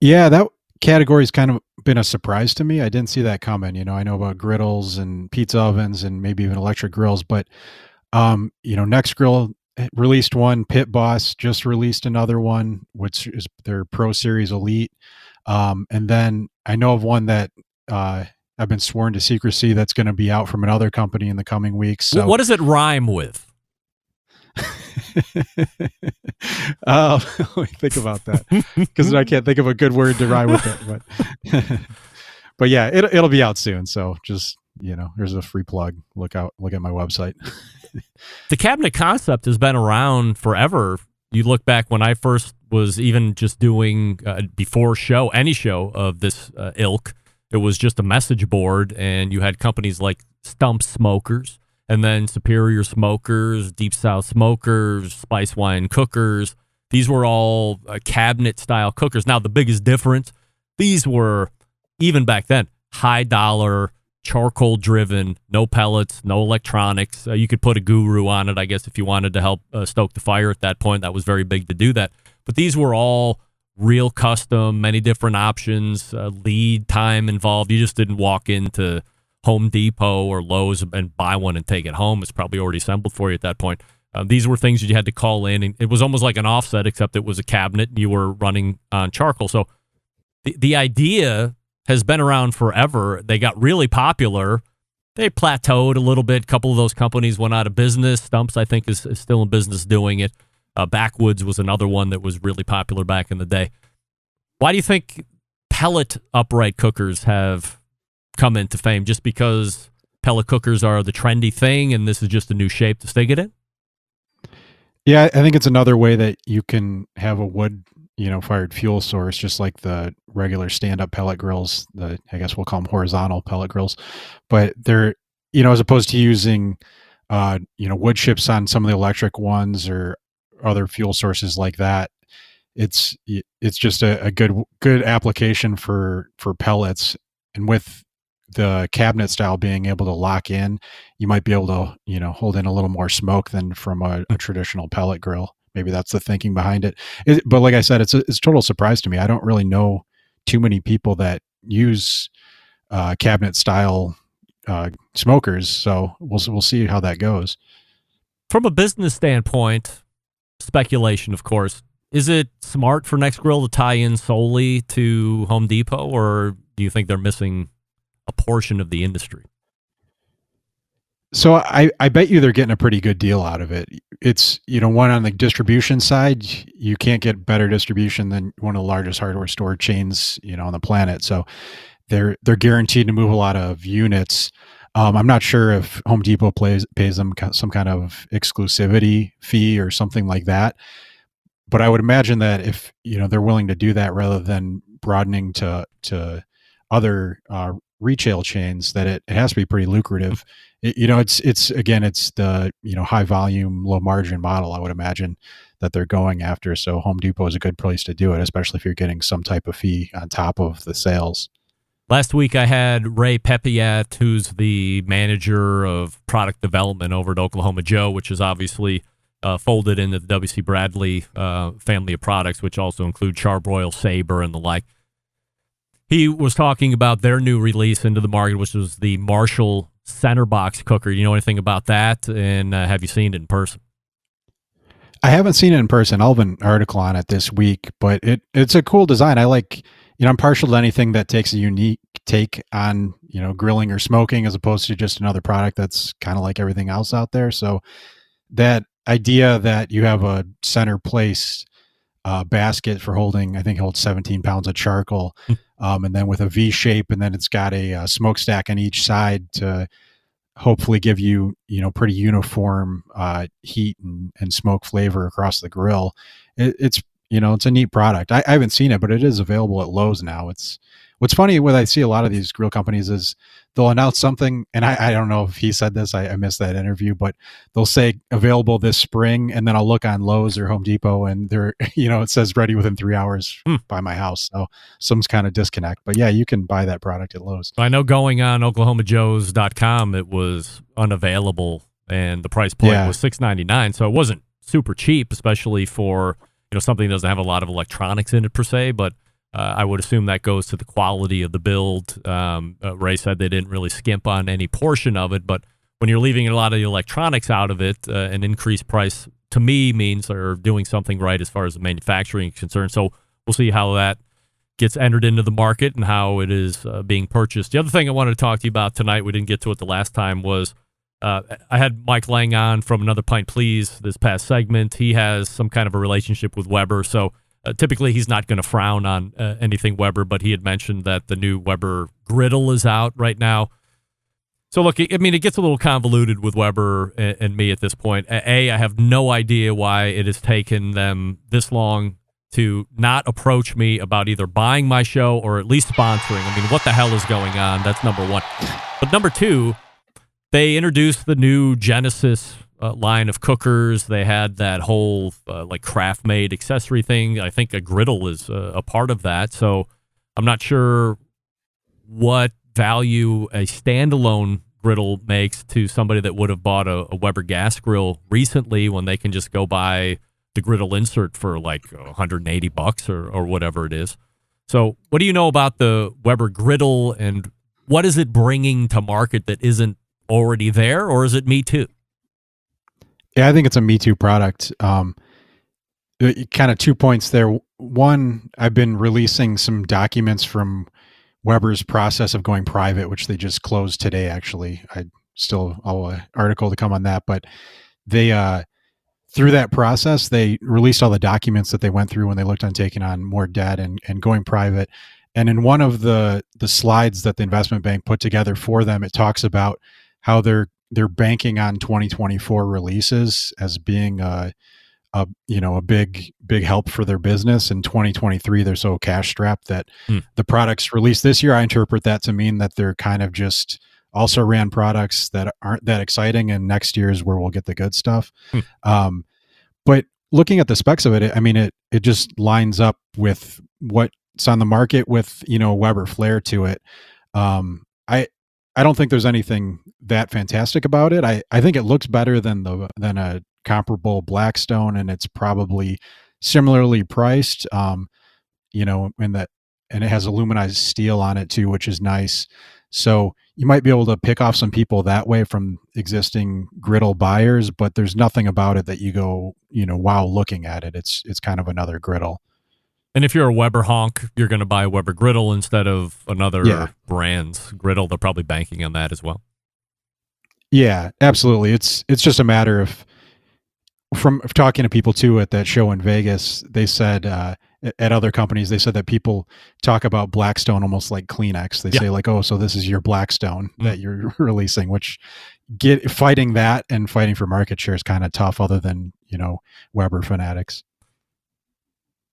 Yeah, that category's kind of been a surprise to me. I didn't see that coming. You know, I know about griddles and pizza ovens and maybe even electric grills, but um, you know, Nexgrill released one. Pit Boss just released another one, which is their Pro Series Elite. Um, and then I know of one that uh, I've been sworn to secrecy that's going to be out from another company in the coming weeks. So what does it rhyme with? uh, let me think about that because I can't think of a good word to rhyme with it. But but yeah, it, it'll be out soon. So just you know, there's a free plug. Look out, look at my website. The cabinet concept has been around forever. You look back when I first was even just doing uh, before show any show of this uh, ilk. It was just a message board, and you had companies like Stump Smokers, and then Superior Smokers, Deep South Smokers, Spicewine Cookers. These were all uh, cabinet style cookers. Now, the biggest difference, these were even back then high dollar charcoal driven, no pellets, no electronics. Uh, you could put a guru on it, I guess, if you wanted to help uh, stoke the fire at that point. That was very big to do that. But these were all real custom, many different options, uh, lead time involved. You just didn't walk into Home Depot or Lowe's and buy one and take it home. It's probably already assembled for you at that point. Uh, these were things that you had to call in, and it was almost like an offset, except it was a cabinet and you were running on charcoal. So the the idea has been around forever. They got really popular. They plateaued a little bit. A couple of those companies went out of business. Stumps, I think, is, is still in business doing it. Uh, Backwoods was another one that was really popular back in the day. Why do you think pellet upright cookers have come into fame? Just because pellet cookers are the trendy thing and this is just a new shape to stick it in? Yeah, I think it's another way that you can have a wood you know fired fuel source just like the regular stand up pellet grills the i guess we'll call them horizontal pellet grills but they're you know as opposed to using uh you know wood chips on some of the electric ones or other fuel sources like that it's it's just a, a good good application for for pellets and with the cabinet style being able to lock in, you might be able to you know hold in a little more smoke than from a, a traditional pellet grill. Maybe that's the thinking behind it. it. But like I said, it's a, it's a total surprise to me. I don't really know too many people that use uh, cabinet style uh, smokers. So we'll we'll see how that goes. From a business standpoint, speculation, of course. Is it smart for Nexgrill to tie in solely to Home Depot, or do you think they're missing a portion of the industry? So I, I bet you they're getting a pretty good deal out of it. It's you know one on the distribution side, you can't get better distribution than one of the largest hardware store chains you know on the planet. So they're they're guaranteed to move a lot of units. Um, I'm not sure if Home Depot plays, pays them some kind of exclusivity fee or something like that. But I would imagine that if you know they're willing to do that rather than broadening to to other uh, retail chains, that it, it has to be pretty lucrative. You know, it's it's again, it's the you know high volume, low margin model. I would imagine that they're going after. So Home Depot is a good place to do it, especially if you're getting some type of fee on top of the sales. Last week, I had Ray Pepiat, who's the manager of product development over at Oklahoma Joe, which is obviously uh, folded into the W.C. Bradley uh, family of products, which also include Char-Broil Saber and the like. He was talking about their new release into the market, which was the Marshall Center Box Cooker. You know anything about that? And uh, have you seen it in person? I haven't seen it in person. I'll have an article on it this week, but it it's a cool design. I like you know, I'm partial to anything that takes a unique take on, you know, grilling or smoking as opposed to just another product that's kind of like everything else out there. So that idea that you have a center place uh, basket for holding, I think holds 17 pounds of charcoal, hmm. um, and then with a V shape, and then it's got a, a uh, smokestack on each side to hopefully give you, you know, pretty uniform uh, heat and, and smoke flavor across the grill. It, it's you know, it's a neat product. I, I, haven't seen it, but it is available at Lowe's now. It's what's funny when I see a lot of these grill companies is they'll announce something, and I, I don't know if he said this. I, I, missed that interview, but they'll say available this spring, and then I'll look on Lowe's or Home Depot, and they're you know it says ready within three hours hmm. by my house. So some kind of disconnect. But yeah, you can buy that product at Lowe's. I know going on OklahomaJoes.com, it was unavailable, and the price point yeah. was six ninety nine, so it wasn't super cheap, especially for you know something that doesn't have a lot of electronics in it per se, but uh, I would assume that goes to the quality of the build. Um, uh, Ray said they didn't really skimp on any portion of it, but when you're leaving a lot of the electronics out of it, uh, an increased price to me means they're doing something right as far as the manufacturing is concerned. So we'll see how that gets entered into the market and how it is uh, being purchased. The other thing I wanted to talk to you about tonight, we didn't get to it the last time, was uh, I had Mike Lang on from Another Pint Please this past segment. He has some kind of a relationship with Weber, so uh, typically he's not going to frown on uh, anything Weber. But he had mentioned that the new Weber griddle is out right now. So look, I mean, it gets a little convoluted with Weber and, and me at this point. A, I have no idea why it has taken them this long to not approach me about either buying my show or at least sponsoring. I mean, what the hell is going on? That's number one. But number two they introduced the new Genesis uh, line of cookers. They had that whole uh, like craft made accessory thing. I think a griddle is uh, a part of that. So I'm not sure what value a standalone griddle makes to somebody that would have bought a, a Weber gas grill recently when they can just go buy the griddle insert for like 180 bucks or, or whatever it is. So, what do you know about the Weber griddle and what is it bringing to market that isn't already there, or is it Me Too? Yeah, I think it's a Me Too product. Um, kind of two points there. One, I've been releasing some documents from Weber's process of going private, which they just closed today. Actually, I still have an article to come on that, but they uh, through that process they released all the documents that they went through when they looked on taking on more debt and and going private. And in one of the the slides that the investment bank put together for them, it talks about how they're they're banking on 2024 releases as being a, a you know a big big help for their business in 2023 they're so cash strapped that hmm. the products released this year i interpret that to mean that they're kind of just also ran products that aren't that exciting and next year is where we'll get the good stuff hmm. um, but looking at the specs of it i mean it it just lines up with what's on the market with you know weber flair to it um, I I don't think there's anything that fantastic about it. I, I think it looks better than the than a comparable Blackstone, and it's probably similarly priced. Um, you know, and that and it has aluminized steel on it too, which is nice. So you might be able to pick off some people that way from existing griddle buyers, but there's nothing about it that you go, you know, wow, looking at it. It's it's kind of another griddle. And if you're a Weber honk, you're going to buy a Weber griddle instead of another Yeah. brand's griddle. They're probably banking on that as well. Yeah, absolutely. It's it's just a matter of from talking to people too at that show in Vegas. They said uh, at- other companies, they said that people talk about Blackstone almost like Kleenex. They Yeah. say like, "Oh, so this is your Blackstone Mm. that you're releasing," which get fighting that and fighting for market share is kind of tough. Other than you know Weber fanatics.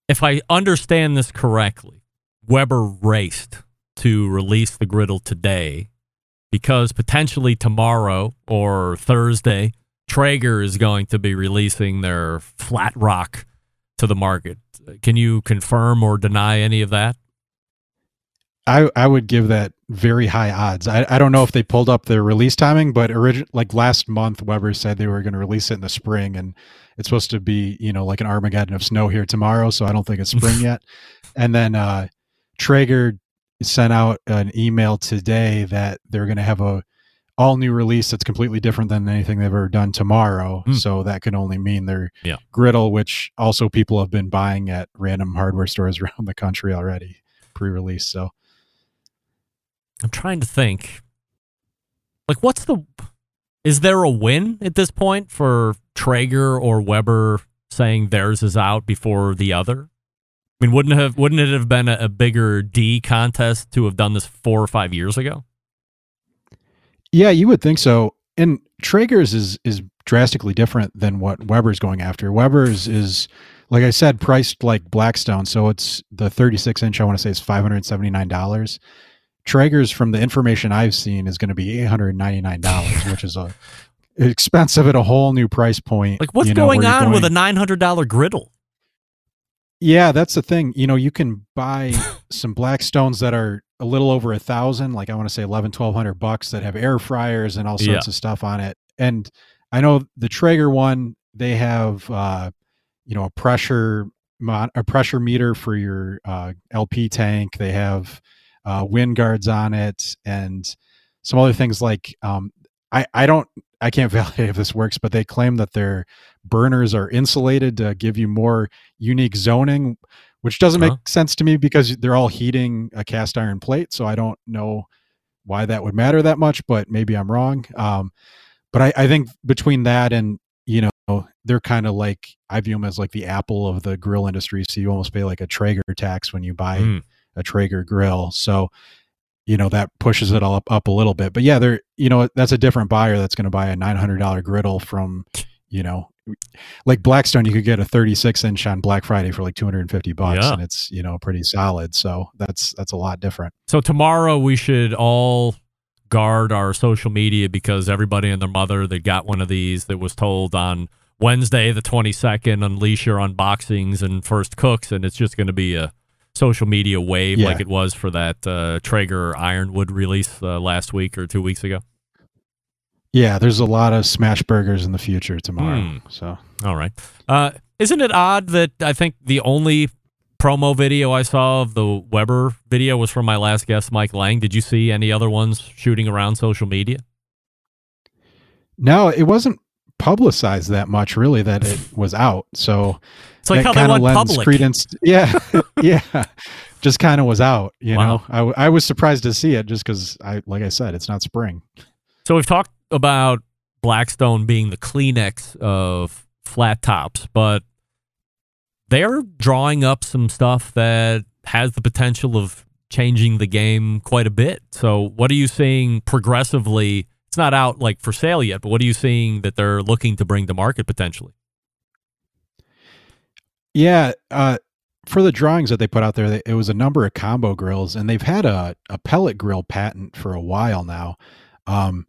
If I understand this correctly, Weber raced to release the griddle today because potentially tomorrow or Thursday, Traeger is going to be releasing their Flatrock to the market. Can you confirm or deny any of that? I, I would give that very high odds. I, I don't know if they pulled up their release timing, but origin like last month, Weber said they were going to release it in the spring, and it's supposed to be you know like an Armageddon of snow here tomorrow. So I don't think it's spring yet. And then uh, Traeger sent out an email today that they're going to have a all new release that's completely different than anything they've ever done tomorrow. Hmm. So that can only mean their Yeah. griddle, which also people have been buying at random hardware stores around the country already pre-release. So. I'm trying to think. Like, what's the. Is there a win at this point for Traeger or Weber saying theirs is out before the other? I mean, wouldn't have wouldn't it have been a, a bigger D contest to have done this four or five years ago? Yeah, you would think so. And Traeger's is is drastically different than what Weber's going after. Weber's is, like I said, priced like Blackstone. So it's the 36 inch. I want to say is 579 dollars. Traeger's, from the information I've seen, is going to be 899 dollars, which is a expensive at a whole new price point. Like, what's you know, going on with a nine hundred dollar griddle? Yeah, that's the thing. You know, you can buy some Blackstones that are a little over a thousand, like I want to say 11, 1200 bucks that have air fryers and all sorts Yeah. of stuff on it. And I know the Traeger one, they have, uh, you know, a pressure, mon- a pressure meter for your uh, LP tank. They have uh, wind guards on it and some other things like, um, I, I don't, I can't validate if this works, but they claim that their burners are insulated to give you more unique zoning, which doesn't make Huh. sense to me because they're all heating a cast iron plate. So I don't know why that would matter that much, but maybe I'm wrong. Um, but I, I think between that and you know they're kind of like I view them as like the Apple of the grill industry. So you almost pay like a Traeger tax when you buy Mm. a Traeger grill. So you know that pushes it all up, up a little bit. But yeah, they're you know that's a different buyer that's going to buy a nine hundred dollar griddle from you know like Blackstone. You could get a thirty six inch on Black Friday for like two hundred and fifty bucks, Yeah. and it's you know pretty solid. So that's that's a lot different. So tomorrow we should all guard our social media because everybody and their mother that got one of these that was told on Wednesday the 22nd unleash your unboxings and first cooks and it's just going to be a social media wave Yeah. like it was for that uh, Traeger Ironwood release uh, last week or 2 weeks ago. Yeah, there's a lot of smash burgers in the future tomorrow. Hmm. So All right. Uh, isn't it odd that I think the only promo video I saw of the Weber video was from my last guest, Mike Lang? Did you see any other ones shooting around social media? no, it wasn't publicized that much really that it was out. So It's like how they lends public. Credence, yeah, yeah, just kind of was out. You Wow. know, I was surprised to see it just because I, like I said, it's not spring. So we've talked about Blackstone being the Kleenex of flat tops, but they're drawing up some stuff that has the potential of changing the game quite a bit. So what are you seeing progressively? It's not out like for sale yet, but what are you seeing that they're looking to bring to market potentially? Yeah, uh, for the drawings that they put out there, they- it was a number of combo grills, and they've had a, a pellet grill patent for a while now. Um,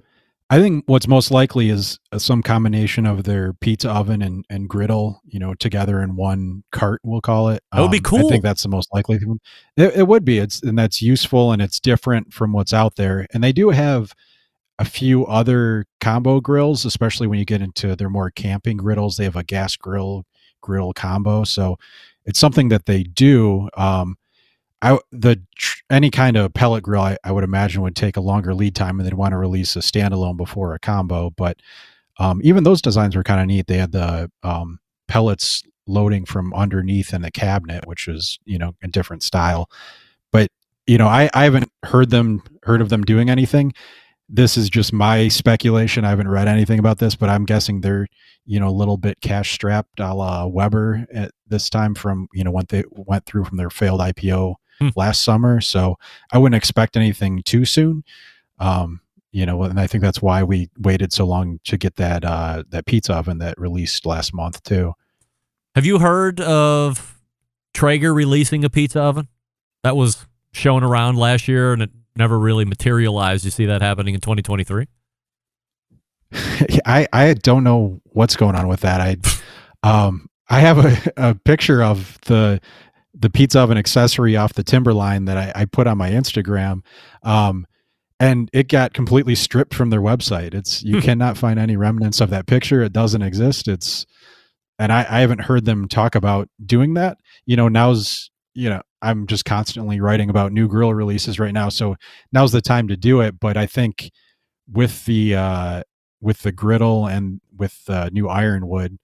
I think what's most likely is uh, some combination of their pizza oven and, and griddle, you know, together in one cart. We'll call it. That would be Um, cool. I think that's the most likely. thing. It, it would be. It's and that's useful and it's different from what's out there. And they do have a few other combo grills, especially when you get into their more camping griddles. They have a gas grill grill combo, so it's something that they do. Um, I the any kind of pellet grill I, I would imagine would take a longer lead time and they'd want to release a standalone before a combo. But um, even those designs were kind of neat. They had the um, pellets loading from underneath in the cabinet, which was you know a different style. But you know I, I haven't heard them heard of them doing anything. This is just my speculation. I haven't read anything about this, but I'm guessing they're you know a little bit cash strapped a la Weber at this time from you know what they went through from their failed IPO Hmm. last summer. So I wouldn't expect anything too soon. Um, you know, and I think that's why we waited so long to get that uh, that pizza oven that released last month too. Have you heard of Traeger releasing a pizza oven? That was shown around last year and it never really materialized. You see that happening in 2023? I I don't know what's going on with that. I um I have a, a picture of the the pizza oven accessory off the Timberline that I, I put on my Instagram. Um and it got completely stripped from their website. It's you cannot find any remnants of that picture. It doesn't exist. It's and I, I haven't heard them talk about doing that. You know, now's you know, I'm just constantly writing about new grill releases right now. So now's the time to do it. But I think with the uh with the griddle and with the new ironwood,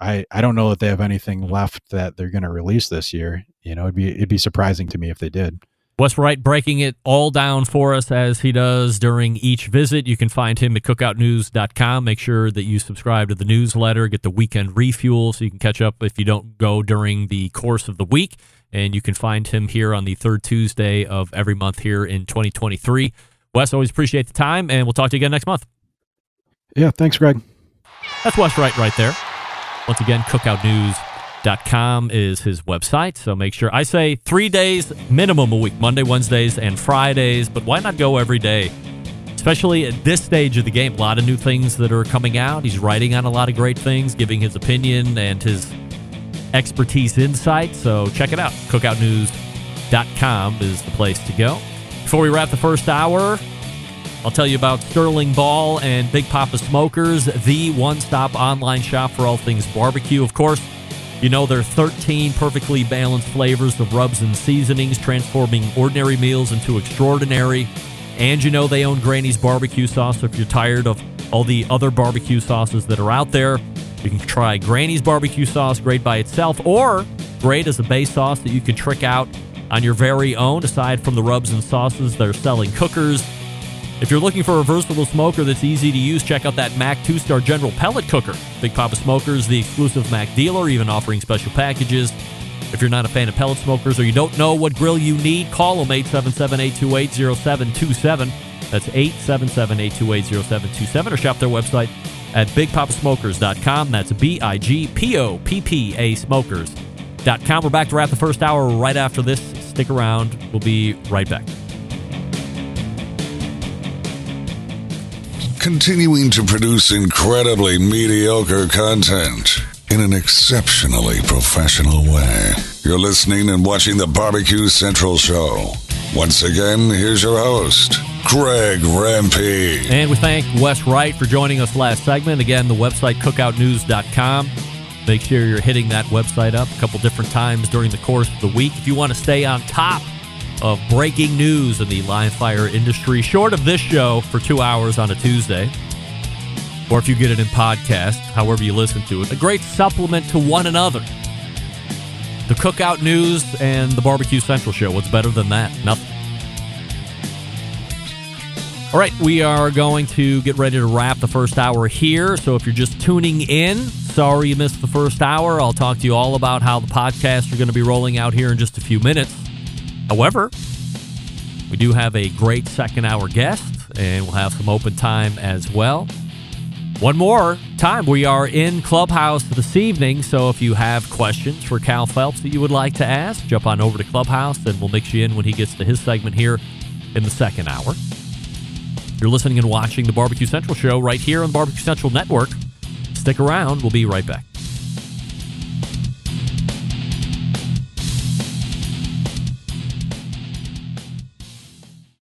I I don't know that they have anything left that they're going to release this year. You know, it'd be it'd be surprising to me if they did. Wes Wright breaking it all down for us as he does during each visit. You can find him at cookoutnews.com. Make sure that you subscribe to the newsletter, get the weekend refuel so you can catch up if you don't go during the course of the week. And you can find him here on the third Tuesday of every month here in 2023. Wes, always appreciate the time, and we'll talk to you again next month. Yeah, thanks, Greg. That's Wes Wright right there. Once again, cookoutnews.com is his website. So make sure I say three days minimum a week Monday, Wednesdays, and Fridays. But why not go every day? Especially at this stage of the game. A lot of new things that are coming out. He's writing on a lot of great things, giving his opinion and his expertise insight. So check it out. Cookoutnews.com is the place to go. Before we wrap the first hour, I'll tell you about Sterling Ball and Big Poppa Smokers, the one stop online shop for all things barbecue. Of course, you know their 13 perfectly balanced flavors of rubs and seasonings, transforming ordinary meals into extraordinary. And you know they own Granny's barbecue sauce. So if you're tired of all the other barbecue sauces that are out there, you can try Granny's barbecue sauce, great by itself, or great as a base sauce that you can trick out on your very own. Aside from the rubs and sauces, they're selling cookers. If you're looking for a versatile smoker that's easy to use, check out that MAK 2 Star General Pellet Cooker. Big Poppa Smokers, the exclusive MAK dealer, even offering special packages. If you're not a fan of pellet smokers or you don't know what grill you need, call them 877 828 0727. That's 877 828 0727 or shop their website at bigpoppasmokers.com. That's B I G P O P P A smokers.com. We're back to wrap the first hour right after this. Stick around. We'll be right back. continuing to produce incredibly mediocre content in an exceptionally professional way. You're listening and watching the Barbecue Central Show. Once again, here's your host, Greg Rempe. And we thank Wes Wright for joining us last segment. Again, the website cookoutnews.com. Make sure you're hitting that website up a couple different times during the course of the week. If you want to stay on top of breaking news in the live fire industry, short of this show for two hours on a Tuesday, or if you get it in podcast, however you listen to it, a great supplement to one another. The Cookout News and the Barbecue Central Show. What's better than that? Nothing. All right, we are going to get ready to wrap the first hour here. So if you're just tuning in, sorry you missed the first hour. I'll talk to you all about how the podcasts are going to be rolling out here in just a few minutes. However, we do have a great second hour guest, and we'll have some open time as well. One more time, we are in Clubhouse this evening, so if you have questions for Cal Phelps that you would like to ask, jump on over to Clubhouse, and we'll mix you in when he gets to his segment here in the second hour. You're listening and watching the Barbecue Central show right here on the Barbecue Central Network. Stick around. We'll be right back.